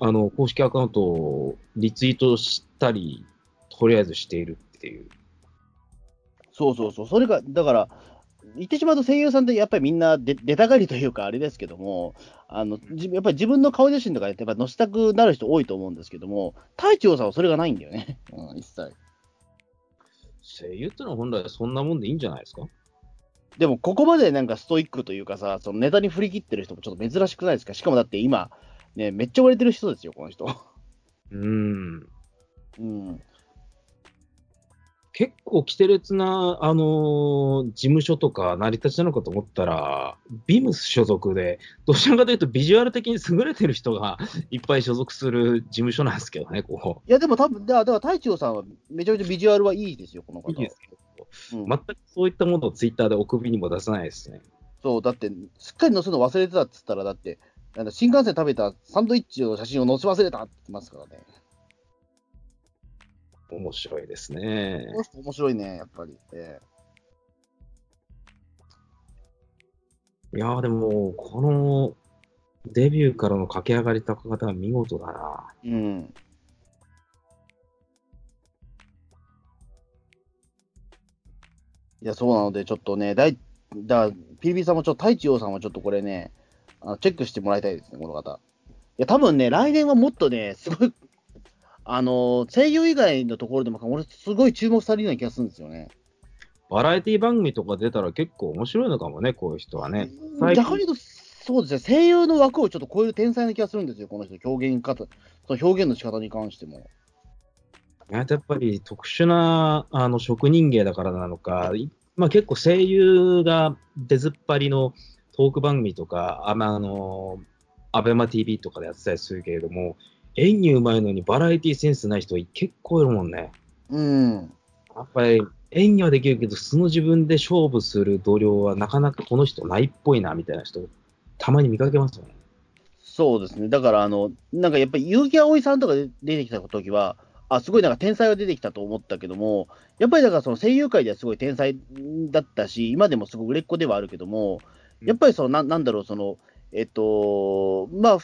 あの、公式アカウントをリツイートしたり、とりあえずしているっていう。そうそうそう。それが、だから、言ってしまうと声優さんってやっぱりみんな出出たがりというかあれですけども、あのじやっぱり自分の顔写真とかやっぱ載せたくなる人多いと思うんですけども、太一郎さんはそれがないんだよね、うん、一切。声優ってのは本来そんなもんでいいんじゃないですか？でもここまでなんかストイックというかさ、そのネタに振り切ってる人もちょっと珍しくないですか？しかもだって今、ね、めっちゃ売れてる人ですよ、この人。うん。うん。結構規定列な、あのー事務所とか成り立ちなのかと思ったら、ビムス所属で、どちらかというとビジュアル的に優れてる人がいっぱい所属する事務所なんですけどね、ここ。いや、でも多分、だからだから太一郎さんはめちゃめちゃビジュアルはいいですよ、この方は。いいですけど、うん全くそういったものをツイッターでお首にも出さないですね。そう、だって、すっかり載せるの忘れてたっつったら、だって、なんだ新幹線食べたサンドイッチの写真を載せ忘れたって言いますからね。面白いですねこ。の人面白いね、やっぱり。えいやーでも、このデビューからの駆け上がり高方は見事だな。えうん。いや、そうなので、ちょっとね、大だ PB さんもちょっと、太一郎さんはちょっとこれね、あのチェックしてもらいたいですね、この方。いや、多分ね、来年はもっとね、すごい、あの声優以外のところでも、俺、すごい注目されるような気がするんですよね。バラエティ番組とか出たら結構面白いのかもね、こういう人はね。逆に言うと、そうですね、声優の枠をちょっと超える天才な気がするんですよ、この人、表現方、その表現の仕方に関しても。やっぱり特殊なあの職人芸だからなのか、いまあ、結構声優が出ずっぱりのトーク番組とか、あまああの、アベマ TV とかでやってたりするけれども、演技うまいのにバラエティセンスない人結構いるもんね。うん。やっぱり演技はできるけど、素の自分で勝負する度量はなかなかこの人ないっぽいなみたいな人、たまに見かけますよね。そうですね。だから、あの、なんかやっぱり結城葵さんとかで出てきた時は、あ、すごいなんか天才が出てきたと思ったけども、やっぱりだからその声優界ではすごい天才だったし、今でもすごく売れっ子ではあるけども、やっぱりその、ななんだろう、その、えっと、まあ、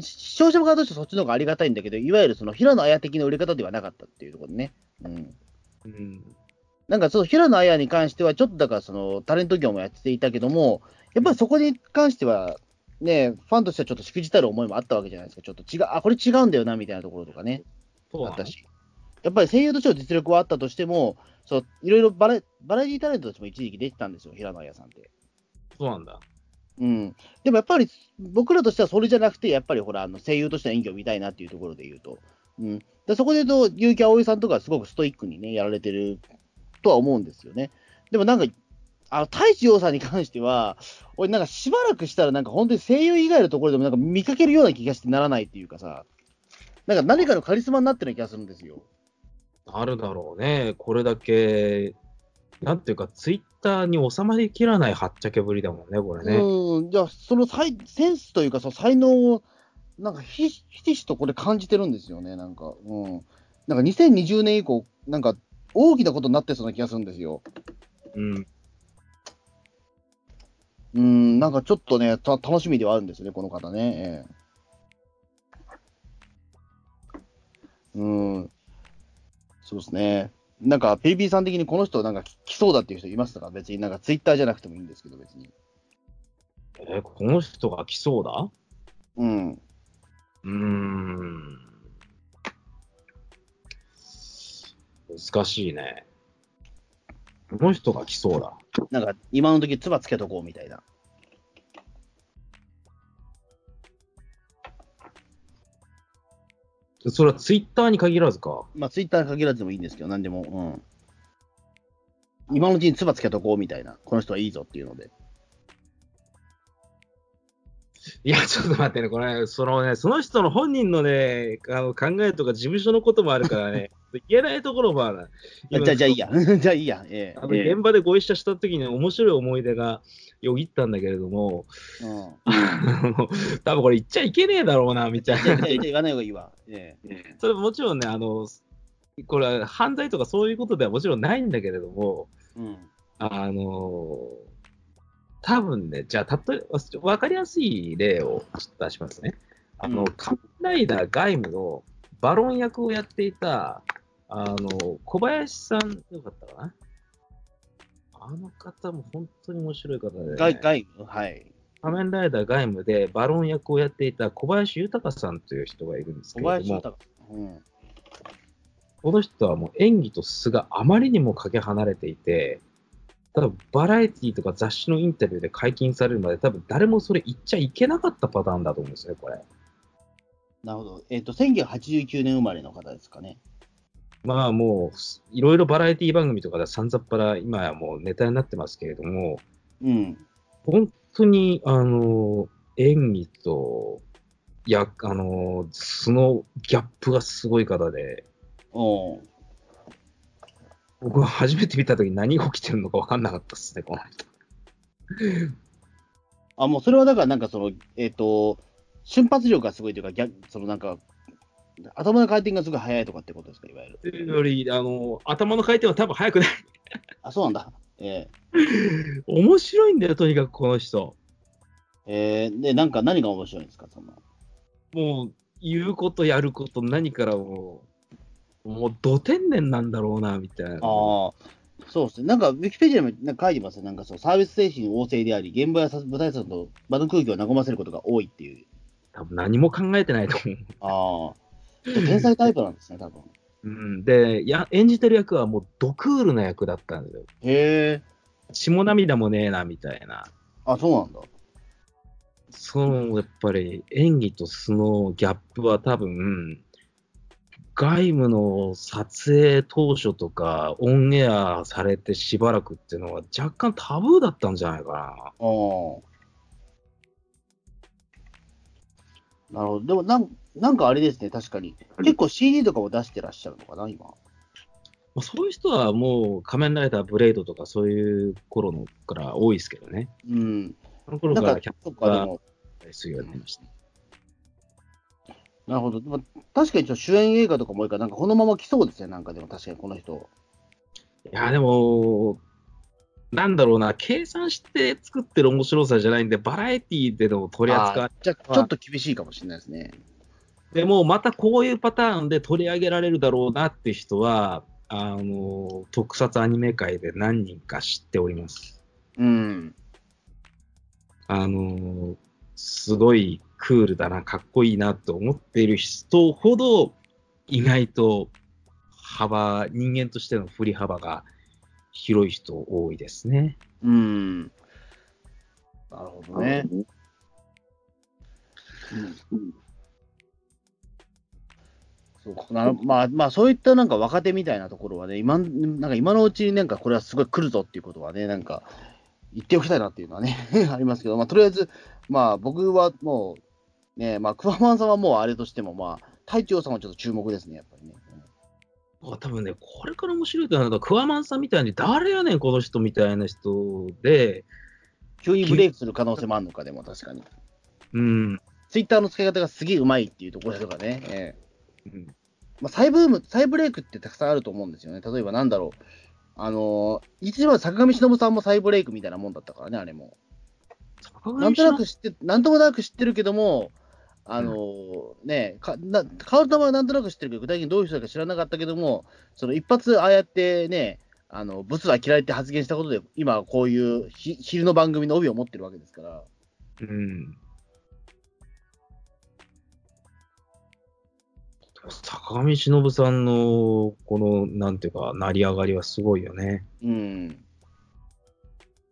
視聴者側としてはそっちの方がありがたいんだけど、いわゆるその平野綾的な売れ方ではなかったっていうところでね。うん。うん。なんかその平野綾に関しては、ちょっとだからそのタレント業もやっていたけども、やっぱりそこに関しては、ね、ファンとしてはちょっとしくじたる思いもあったわけじゃないですか。ちょっと違う、あ、これ違うんだよな、みたいなところとかね、そうったし。やっぱり声優としての実力はあったとしても、そういろいろバラバラエティタレントとしても一時期出てたんですよ、平野綾さんって。そうなんだ。うん。でもやっぱり僕らとしてはそれじゃなくて、やっぱりほら、あの声優としての演技を見たいなっていうところで言うと。うん。でそこで言うと、結城葵さんとかすごくストイックにね、やられてるとは思うんですよね。でもなんか、あの、太一郎さんに関しては、俺なんかしばらくしたらなんか本当に声優以外のところでもなんか見かけるような気がしてならないっていうかさ、なんか何かのカリスマになってる気がするんですよ。あるだろうね。これだけ、なんていうか、ツイッターに収まりきらないはっちゃけぶりだもんね、これね。うん。じゃあ、その才センスというか、その才能を、なんかひひしひしとこれ感じてるんですよね、なんか。うん。なんか2020年以降、なんか大きなことになってそうな気がするんですよ。うん。うん、なんかちょっとね、た楽しみではあるんですよね、この方ね。ええうん。そうですね。なんか、ペイピーさん的にこの人、なんかき来そうだっていう人いましたか？別になんかツイッターじゃなくてもいいんですけど、別に。え、この人が来そうだ？うん。うーん。難しいね。この人が来そうだ。なんか、今の時、つばつけとこうみたいな。それはツイッターに限らずか。まあ、ツイッターに限らずでもいいんですけど、なんでも、うん。今のうちに唾つけとこうみたいな、この人はいいぞっていうので。いや、ちょっと待ってね、これ、そのね、その人の本人のね、あの考えとか事務所のこともあるからね、言えないところもある。じゃあ、じゃあいいや。じゃあいいや。ええあの現場でご一緒した時に面白い思い出がよぎったんだけれども、うん。多分これ言っちゃいけねえだろうな、みたいな。言わない方がいいわ。ええそれもちろんね、あの、これは犯罪とかそういうことではもちろんないんだけれども、うん。あの、多分ね、じゃあ、例えば、わかりやすい例をちょっと出しますね。あの、うん仮面ライダー外務のバロン役をやっていた、あの、小林さん、よかったかな？あの方も本当に面白い方で、ね、外、外部はい。仮面ライダー外務でバロン役をやっていた小林豊さんという人がいるんですけども、林豊。うん。この人はもう演技と素があまりにもかけ離れていて、多分バラエティとか雑誌のインタビューで解禁されるまで、多分誰もそれ言っちゃいけなかったパターンだと思うんですよね、これ。なるほど。えっ、と、1989年生まれの方ですかね。まあもう、いろいろバラエティ番組とかでさんざっぱら、今やもうネタになってますけれども、うん。本当に、あの、演技と、や、あの、素のギャップがすごい方で、僕は初めて見たとき何が起きてるのか分かんなかったですね、この人。あ、もうそれはだからなんかその、えっ、と、瞬発力がすごいというか、逆そのなんか、頭の回転がすごい速いとかってことですか、いわゆる。というより、あの、頭の回転は多分速くない。あ、そうなんだ。え面白いんだよ、とにかくこの人。ええーで、なんか何が面白いんですか、その。もう、言うことやること何からもう、もう、ど天然なんだろうな、みたいな。ああ、そうですね。なんか、ウィキペディアにも書いてますよ。なんかそう、サービス精神旺盛であり、現場やさ舞台さんと場の空気を和ませることが多いっていう。多分何も考えてないと思う。ああ、天才タイプなんですね、多分。うん、でや、演じてる役はもう、ドクールな役だったんだよ。へえ。血も涙もねえな、みたいな。あ、そうなんだ。その、やっぱり、演技と素のギャップは多分、外務の撮影当初とか、オンエアされてしばらくっていうのは若干タブーだったんじゃないかああ。なるほど。でもなん、なんかあれですね、確かに。結構 CD とかも出してらっしゃるのかな、今。な。まあ、そういう人はもう、仮面ライダーブレードとかそういう頃のから多いですけどね。うん。その頃かからキャッ、そっか、でも、プするようになりました。なるほど。でも確かに主演映画とかも多いから、なんかこのまま来そうですね、なんかでも確かにこの人。いや、でも、なんだろうな、計算して作ってる面白さじゃないんで、バラエティでの取り扱いあーじゃあ、ちょっと厳しいかもしれないですね。でも、またこういうパターンで取り上げられるだろうなって人は、あの、特撮アニメ界で何人か知っております。うん。あの、すごいクールだな、かっこいいなと思っている人ほど、意外と幅、人間としての振り幅が広い人多いですね。うん。なるほどね。うんそうかなまあ、まあ、そういったなんか若手みたいなところはね、今なんか今のうちになんかこれはすごい来るぞっていうことはね、なんか言っておきたいなっていうのはね、ありますけど、まあ、とりあえず、まあ、僕はもう、ね、まあ、クワマンさんはもうあれとしても、まあ、隊長さんはちょっと注目ですね、やっぱりね。あ多分ね、これから面白いとなると、クワマンさんみたいに、誰やねん、この人みたいな人で、急にブレイクする可能性もあるのか、でも確かに。うん、ツイッターの使い方がすげえうまいっていうところとかね。ええうんまあ、再ブーム、再ブレイクってたくさんあると思うんですよね。例えばなんだろう。あのー、一時は坂上忍さんも再ブレイクみたいなもんだったからね、あれも。なんとなく知って、なんともなく知ってるけども、あのーね、かなカオルはなんとなく知ってるけど、具体的にどういう人だか知らなかったけども、その一発ああやってね、あの、ブスは嫌いって発言したことで、今こういうひ昼の番組の帯を持ってるわけですから。うん。坂上忍さんの、この、なんていうか、成り上がりはすごいよね。うん。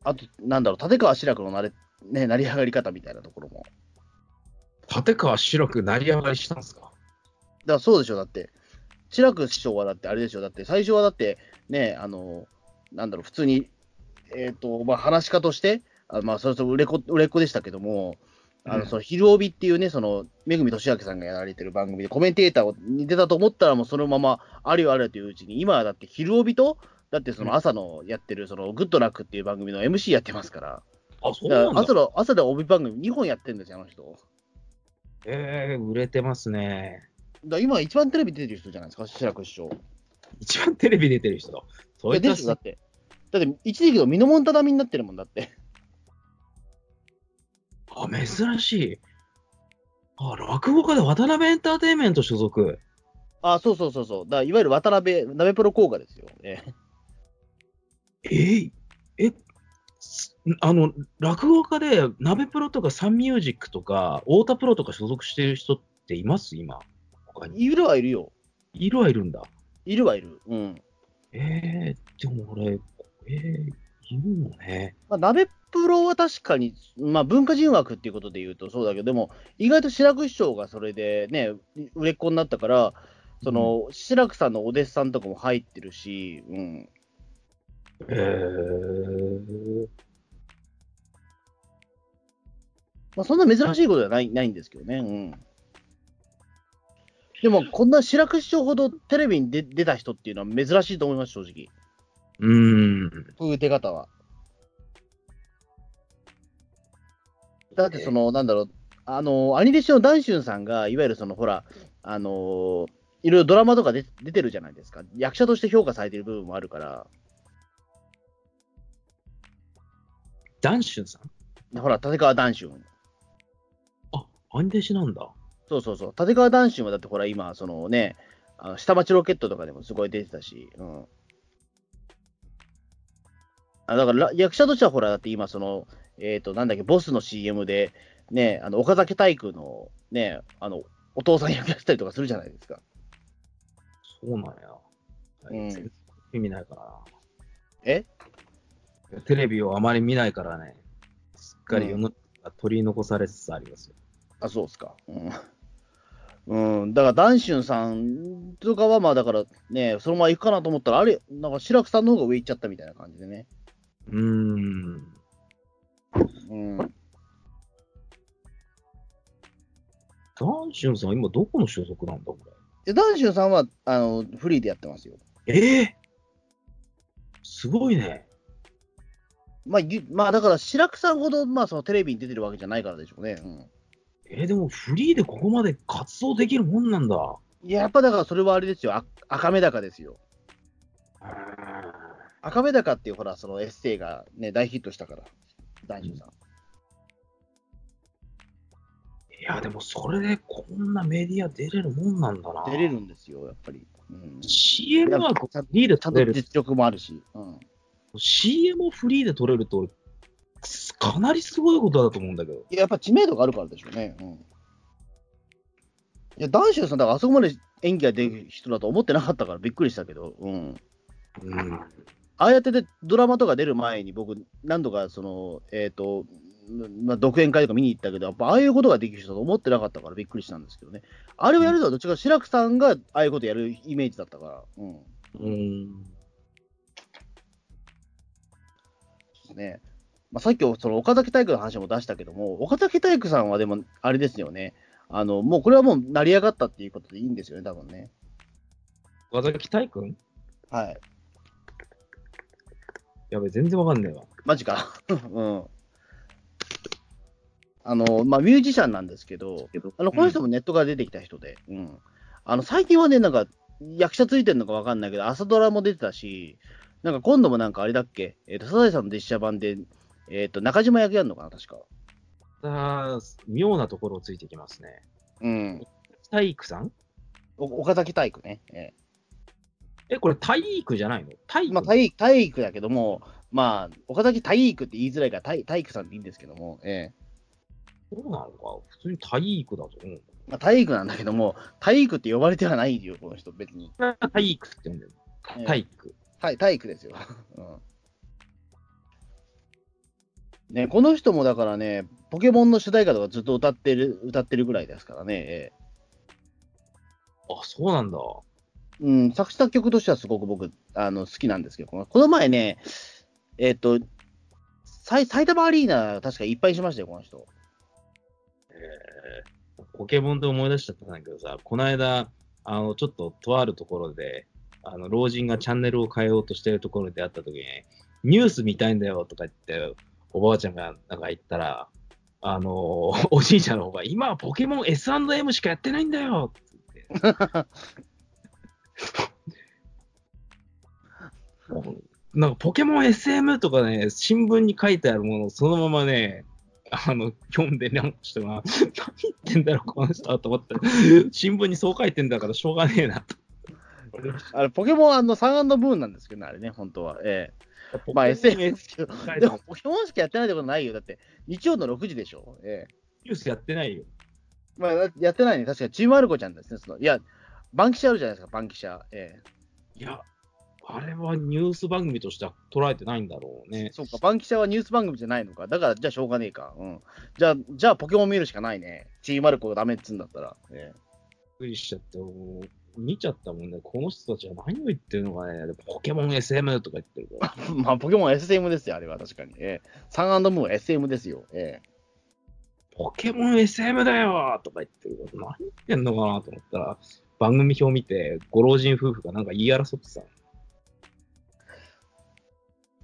あと、なんだろう、立川志らくのなれ、ね、成り上がり方みたいなところも。立川志らく成り上がりしたんですか？からそうでしょ、だって。志らく師匠はだってあれでしょ、だって最初はだってね、あの、なんだろう、普通に、えっ、と、まあ、話し家として、あまあ、それと売れっ子、売れっ子でしたけども、あの、うんその、昼帯っていうね、その、めぐみとしあきさんがやられてる番組でコメンテーターに出たと思ったら、もうそのまま、あるよあるよといううちに、今はだって昼帯と、だってその朝のやってる、その、グッドラックっていう番組の MC やってますから、あ、そうなんだ。朝の、朝で帯番組2本やってるんですよ、あの人。だかえー、売れてますね。ら今一番テレビ出てる人じゃないですか、志らく師匠。一番テレビ出てる人？だ。そういったですよだって。だって、一時期のミノモンタダミになってるもんだって。あ、珍しい。あ、落語家で渡辺エンターテインメント所属。あ、そうそうそうそう。だいわゆる渡辺、鍋プロ効果ですよ。ええーえ、すあの、落語家で、鍋プロとかサンミュージックとか、太田プロとか所属してる人っています？今。他に。いるはいるよ。いるはいるんだ。いるはいる。うん。えー、でも俺、えー、いるのね。まあ、鍋プロは確かに、まあ、文化人枠っていうことで言うとそうだけど、でも、意外と志らく師匠がそれでね、売れっ子になったから、その、志らくさんのお弟子さんとかも入ってるし、うん。えー、まあ、そんな珍しいことではないないんですけどね。うん。でも、こんな志らく師匠ほどテレビに出出た人っていうのは珍しいと思います、正直。うーん。こういう出方は。だって、その、なんだろう、あの、兄弟子のダンシュンさんが、いわゆるその、ほら、あの、いろいろドラマとかで出てるじゃないですか。役者として評価されてる部分もあるから、ダンシュンさん？ほら、立川ダンシュン。あ、兄弟子なんだ。そうそうそう。立川ダンシュンはだってほら、今、そのね、あの下町ロケットとかでもすごい出てたし、うん。あだからら役者としてはほら、だって今、その、えっ、と、なんだっけ、ボスの CM で、ね、あの岡崎体育の、ね、あの、お父さん役やったりとかするじゃないですか。そうなんや。うん意味ないからな。え？テレビをあまり見ないからね、すっかり世の中が取り残されつつありますよ。あ、そうっすか。うん。うん、だから、ダンシュンさんとかは、まあ、だからね、そのまま行くかなと思ったら、あれ、なんか、白くさんの方が上行っちゃったみたいな感じでね。うーん。うん。ダンシュンさん、今どこの所属なんだ、こで、ダンシュンさんは、あの、フリーでやってますよ。れ。ええすごいね。まあ、ゆまあ、だから、白くさんほど、まあ、そのテレビに出てるわけじゃないからでしょうね。うん。えーでもフリーでここまで活動できるもんなんだ。いや、やっぱだから、それはあれですよ。あ赤目高ですよ。赤目高っていう、ほら、そのエッセイがね、大ヒットしたから、ダンシュンさん。いや、でもそれでこんなメディア出れるもんなんだな。出れるんですよ、やっぱり。うん。CM はリーでちゃん取れる。と実力もあるし。うん。CM をフリーで取れると、かなりすごいことだと思うんだけど。いや、やっぱ知名度があるからでしょうね。うん。いや、ダンシュンさん、だからあそこまで演技ができる人だと思ってなかったからびっくりしたけど、うん。うん。ああやってでドラマとか出る前に僕、何度かその、えっ、と、まあ、独演会とか見に行ったけど、やっぱああいうことができる人だと思ってなかったからびっくりしたんですけどね。あれをやるのはどっちか、志らくさんがああいうことやるイメージだったから、うん。うん。ですね。まあ、さっきその岡崎体育の話も出したけども、岡崎体育さんはでも、あれですよね。あの、もうこれはもう成り上がったっていうことでいいんですよね、多分ね。岡崎体君はい。やべ、全然わかんねえわ。マジか。うん。あの、まあ、ミュージシャンなんですけど、あの、この人もネットから出てきた人で、うん。あの、最近はね、なんか、役者ついてるのかわかんないけど、朝ドラも出てたし、なんか今度もなんかあれだっけ、えっ、と、サザエさんの実写版で、えっ、と、中島役やるのかな、確か。あー妙なところをついてきますね。うん。体育さん？お岡崎体育ね。ええ、これ体育じゃないの？体育、えまあ、体育、体育だけども、まあ、岡崎体育って言いづらいから体、体育さんでいいんですけども、ええそうなのか？普通に体育だと思う。まあ、体育なんだけども、体育って呼ばれてはないよ、この人、別に。体育って呼んでる。ええ体育。はい、体育ですよ。うんね、この人もだからね、ポケモンの主題歌とかずっと歌ってる、歌ってるぐらいですからね。えあ、そうなんだ。うん、作詞作曲としてはすごく僕、あの、好きなんですけど、この前ね、えっ、と、埼埼玉アリーナ、確かいっぱいしましたよ、この人。えーポケモンで思い出しちゃったんだけどさ、この間、あの、ちょっととあるところで、あの、老人がチャンネルを変えようとしてるところで会った時に、ニュース見たいんだよとか言って、おばあちゃんがなんか言ったら、あのおじいちゃんの方が、今はポケモン S&M しかやってないんだよって言って。なんかポケモン SM とかね、新聞に書いてあるものをそのままね、あの、読んでね、あの人が、何言ってんだろう、この人はと思って、新聞にそう書いてんだからしょうがねえなと。あれ、ポケモンあのサンブーンなんですけどね、あれね、本当は。ええまあ、すけど、でも、ポケモンしかやってないってことないよ。だって、日曜の6時でしょ。ええニュースやってないよ。まあ、やってないね。確かに、チームアルコちゃんですね。そのいや、バンキシャあるじゃないですか、バンキシャ。ええいや、あれはニュース番組としては捉えてないんだろうね。そうか、バンキシャはニュース番組じゃないのか。だから、じゃあしょうがねえか。うん。じゃあ、じゃあポケモン見るしかないね。チームアルコがダメっつうんだったら。えびっくりしちゃって、もう見ちゃったもんね。この人たちは何を言ってるのかね。でポケモン SM とか言ってるから。え まあ、ポケモン SM ですよ、あれは確かに。ええサンムーン SM ですよ。ええポケモン SM だよとか言ってる何言ってんのかなと思ったら、番組表見て、ご老人夫婦がなんか言い争ってたの。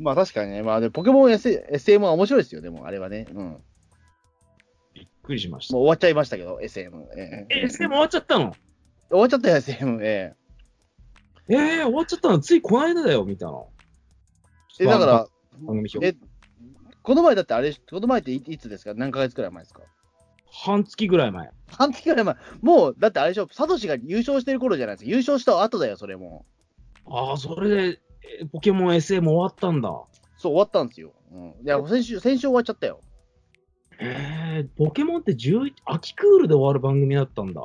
まあ確かにね、まあでポケモン、S、SM は面白いですよ、でもあれはね。うん。もびっくりしました。う終わっちゃいましたけど、SM。えええ、SM 終わっちゃったの？終わっちゃったよ、SM。ええー、終わっちゃったの？ついこの間だよ、見たの。ええだから。え、この前だってあれ、この前っていいつですか？何ヶ月くらい前ですか？半月ぐらい前。半月くらい前。もう、だってあれでしょ、サトシが優勝してる頃じゃないですか。優勝した後だよ、それも。ああ、それで、えポケモン SM 終わったんだ。そう、終わったんですよ。うん。いや、先週、先週終わっちゃったよ。えー、ポケモンって11秋クールで終わる番組だったんだ。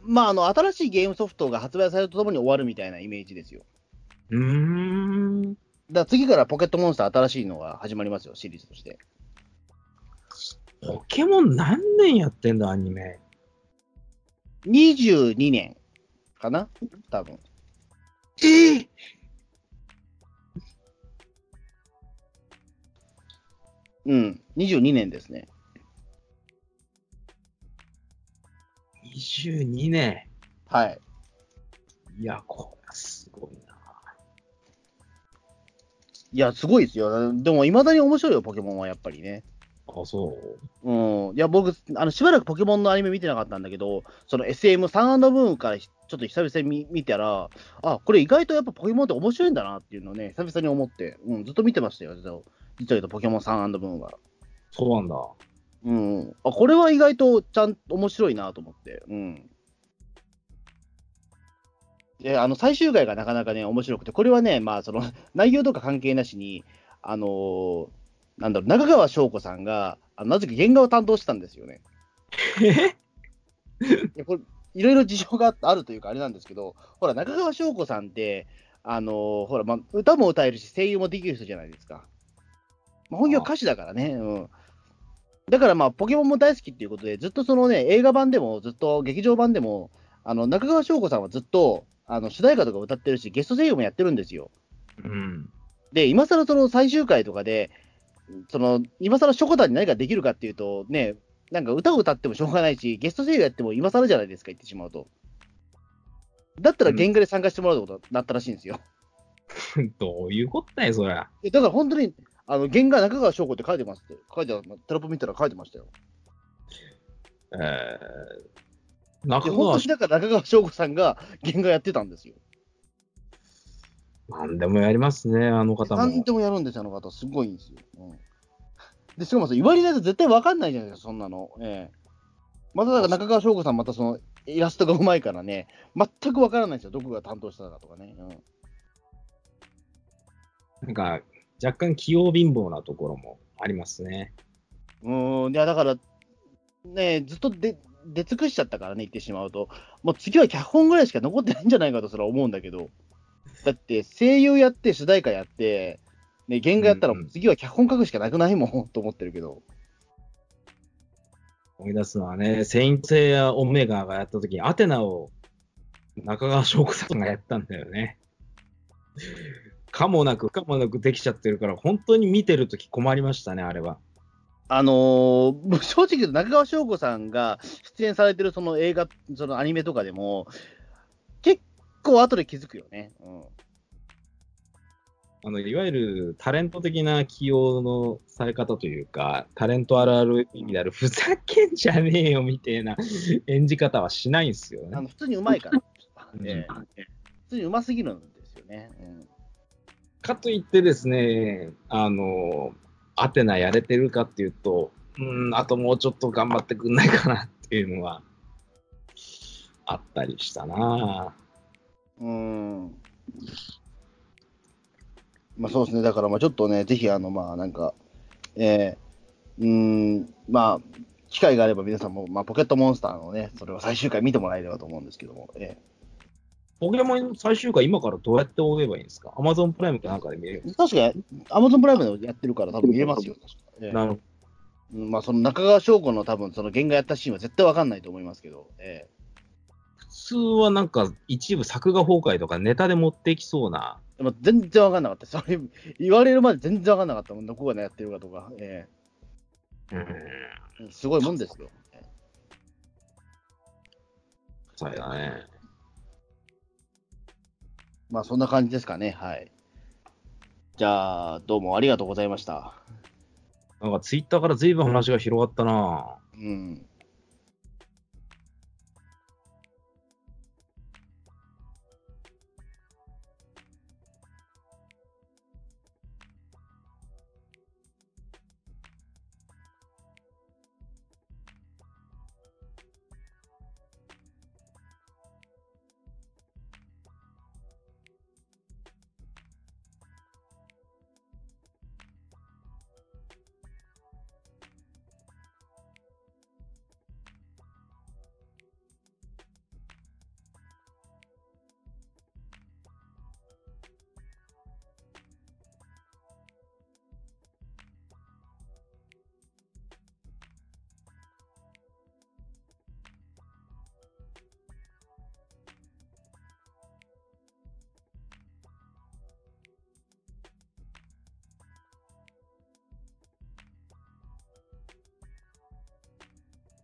まあ、あの、新しいゲームソフトが発売されるとともに終わるみたいなイメージですよ。うーん。だから次からポケットモンスター新しいのが始まりますよ、シリーズとして。ポケモン何年やってんだ、アニメ？22年かな？多分。えー、うん、22年ですね。22年。はい。いや、これはすごいな。いや、すごいですよ。でも、いまだに面白いよ、ポケモンはやっぱりね。あ、そう。うん。いや、僕、あの、しばらくポケモンのアニメ見てなかったんだけど、その SM、サンブーンからちょっと久々に見見たら、あ、これ意外とやっぱポケモンって面白いんだなっていうのをね、久々に思って、うん、ずっと見てましたよ、言うとポケモンサンブーンは。そうなんだ。うん。あ、これは意外とちゃんと面白いなと思って。うん。で、あの、最終回がなかなかね、面白くて、これはね、まあ、その、内容とか関係なしに、あのーなんだろう、中川翔子さんが、あのなぜか原画を担当してたんですよね。え？いやこれいろいろ事情があるというか、あれなんですけど、ほら、中川翔子さんって、あのーほら、まあ、歌も歌えるし、声優もできる人じゃないですか。まあ、本業は歌手だからね。うん。だから、まあ、ポケモンも大好きっていうことで、ずっとそのね、映画版でも、ずっと劇場版でも、あの、中川翔子さんはずっと、あの、主題歌とか歌ってるし、ゲスト声優もやってるんですよ。うん。で、今更その最終回とかで、その、今更ショコタンに何かできるかっていうと、ね、なんか歌を歌ってもしょうがないし、ゲスト声優やっても今更じゃないですか、言ってしまうと。だったら原画で参加してもらうことになったらしいんですよ。どういうことだよ、そりゃ。えだから本当に、あの、原画中川翔子って書いてますって、書いてある、テロップ見たら書いてましたよ。えー、で、中川本当にだから中川翔子さんが原画やってたんですよ。なんでもやりますね、あの方も。何でもやるんですよ、あの方。すごいんですよ。うん、で、しかもさ、言われないと絶対わかんないじゃないですか、そんなの。ええまただから中川翔子さん、またその、イラストがうまいからね、全くわからないんですよ、どこが担当したかとかね。うんなんか、若干器用貧乏なところもありますね。うーん、いや、だから、ね、ずっとで出尽くしちゃったからね、言ってしまうと、もう次は脚本ぐらいしか残ってないんじゃないかとそれは思うんだけど、だって声優やって、主題歌やって、ね、原画やったらうんうん。次は脚本書くしかなくないもん と思ってるけど、思い出すのはね、セイントセイヤオメガがやった時にアテナを中川翔子さんがやったんだよね。かもなく、かもなくできちゃってるから、本当に見てるとき困りましたね、あれは。あのー正直言うと中川翔子さんが出演されてるその映画、そのアニメとかでも、結構後で気づくよね。うんあの、いわゆるタレント的な起用のされ方というか、タレントあるある意味である、ふざけんじゃねえよみたいな演じ方はしないんですよね。あの普通にうまいから、う んええ普通にうますぎるんですよね。うんかといってですね、あの、アテナやれてるかっていうと、うん、あともうちょっと頑張ってくんないかなっていうのは、あったりしたな。うん。まあそうですね、だからまあちょっとね、ぜひあのまあなんか、えー、うん、まあ、機会があれば皆さんも、まあ、ポケットモンスターのね、それを最終回見てもらえればと思うんですけども、えポケモン最終回今からどうやって追えばいいんですか？アマゾンプライムかなんかで見れる？ー、確か、アマゾンプライムでやってるから多分見れますよ。確かえーなるほど。うんまあその中川翔子の多分その原画やったシーンは絶対わかんないと思いますけど、え普通はなんか一部作画崩壊とかネタで持っていきそうな、ーでも全然わかんなかった。それ言われるまで全然わかんなかったもん、どこがねやってるかとか、えうん、ーすごいもんですよ。そうだね。まあそんな感じですかね。はい。じゃあ、どうもありがとうございました。なんかツイッターから随分話が広がったなうん。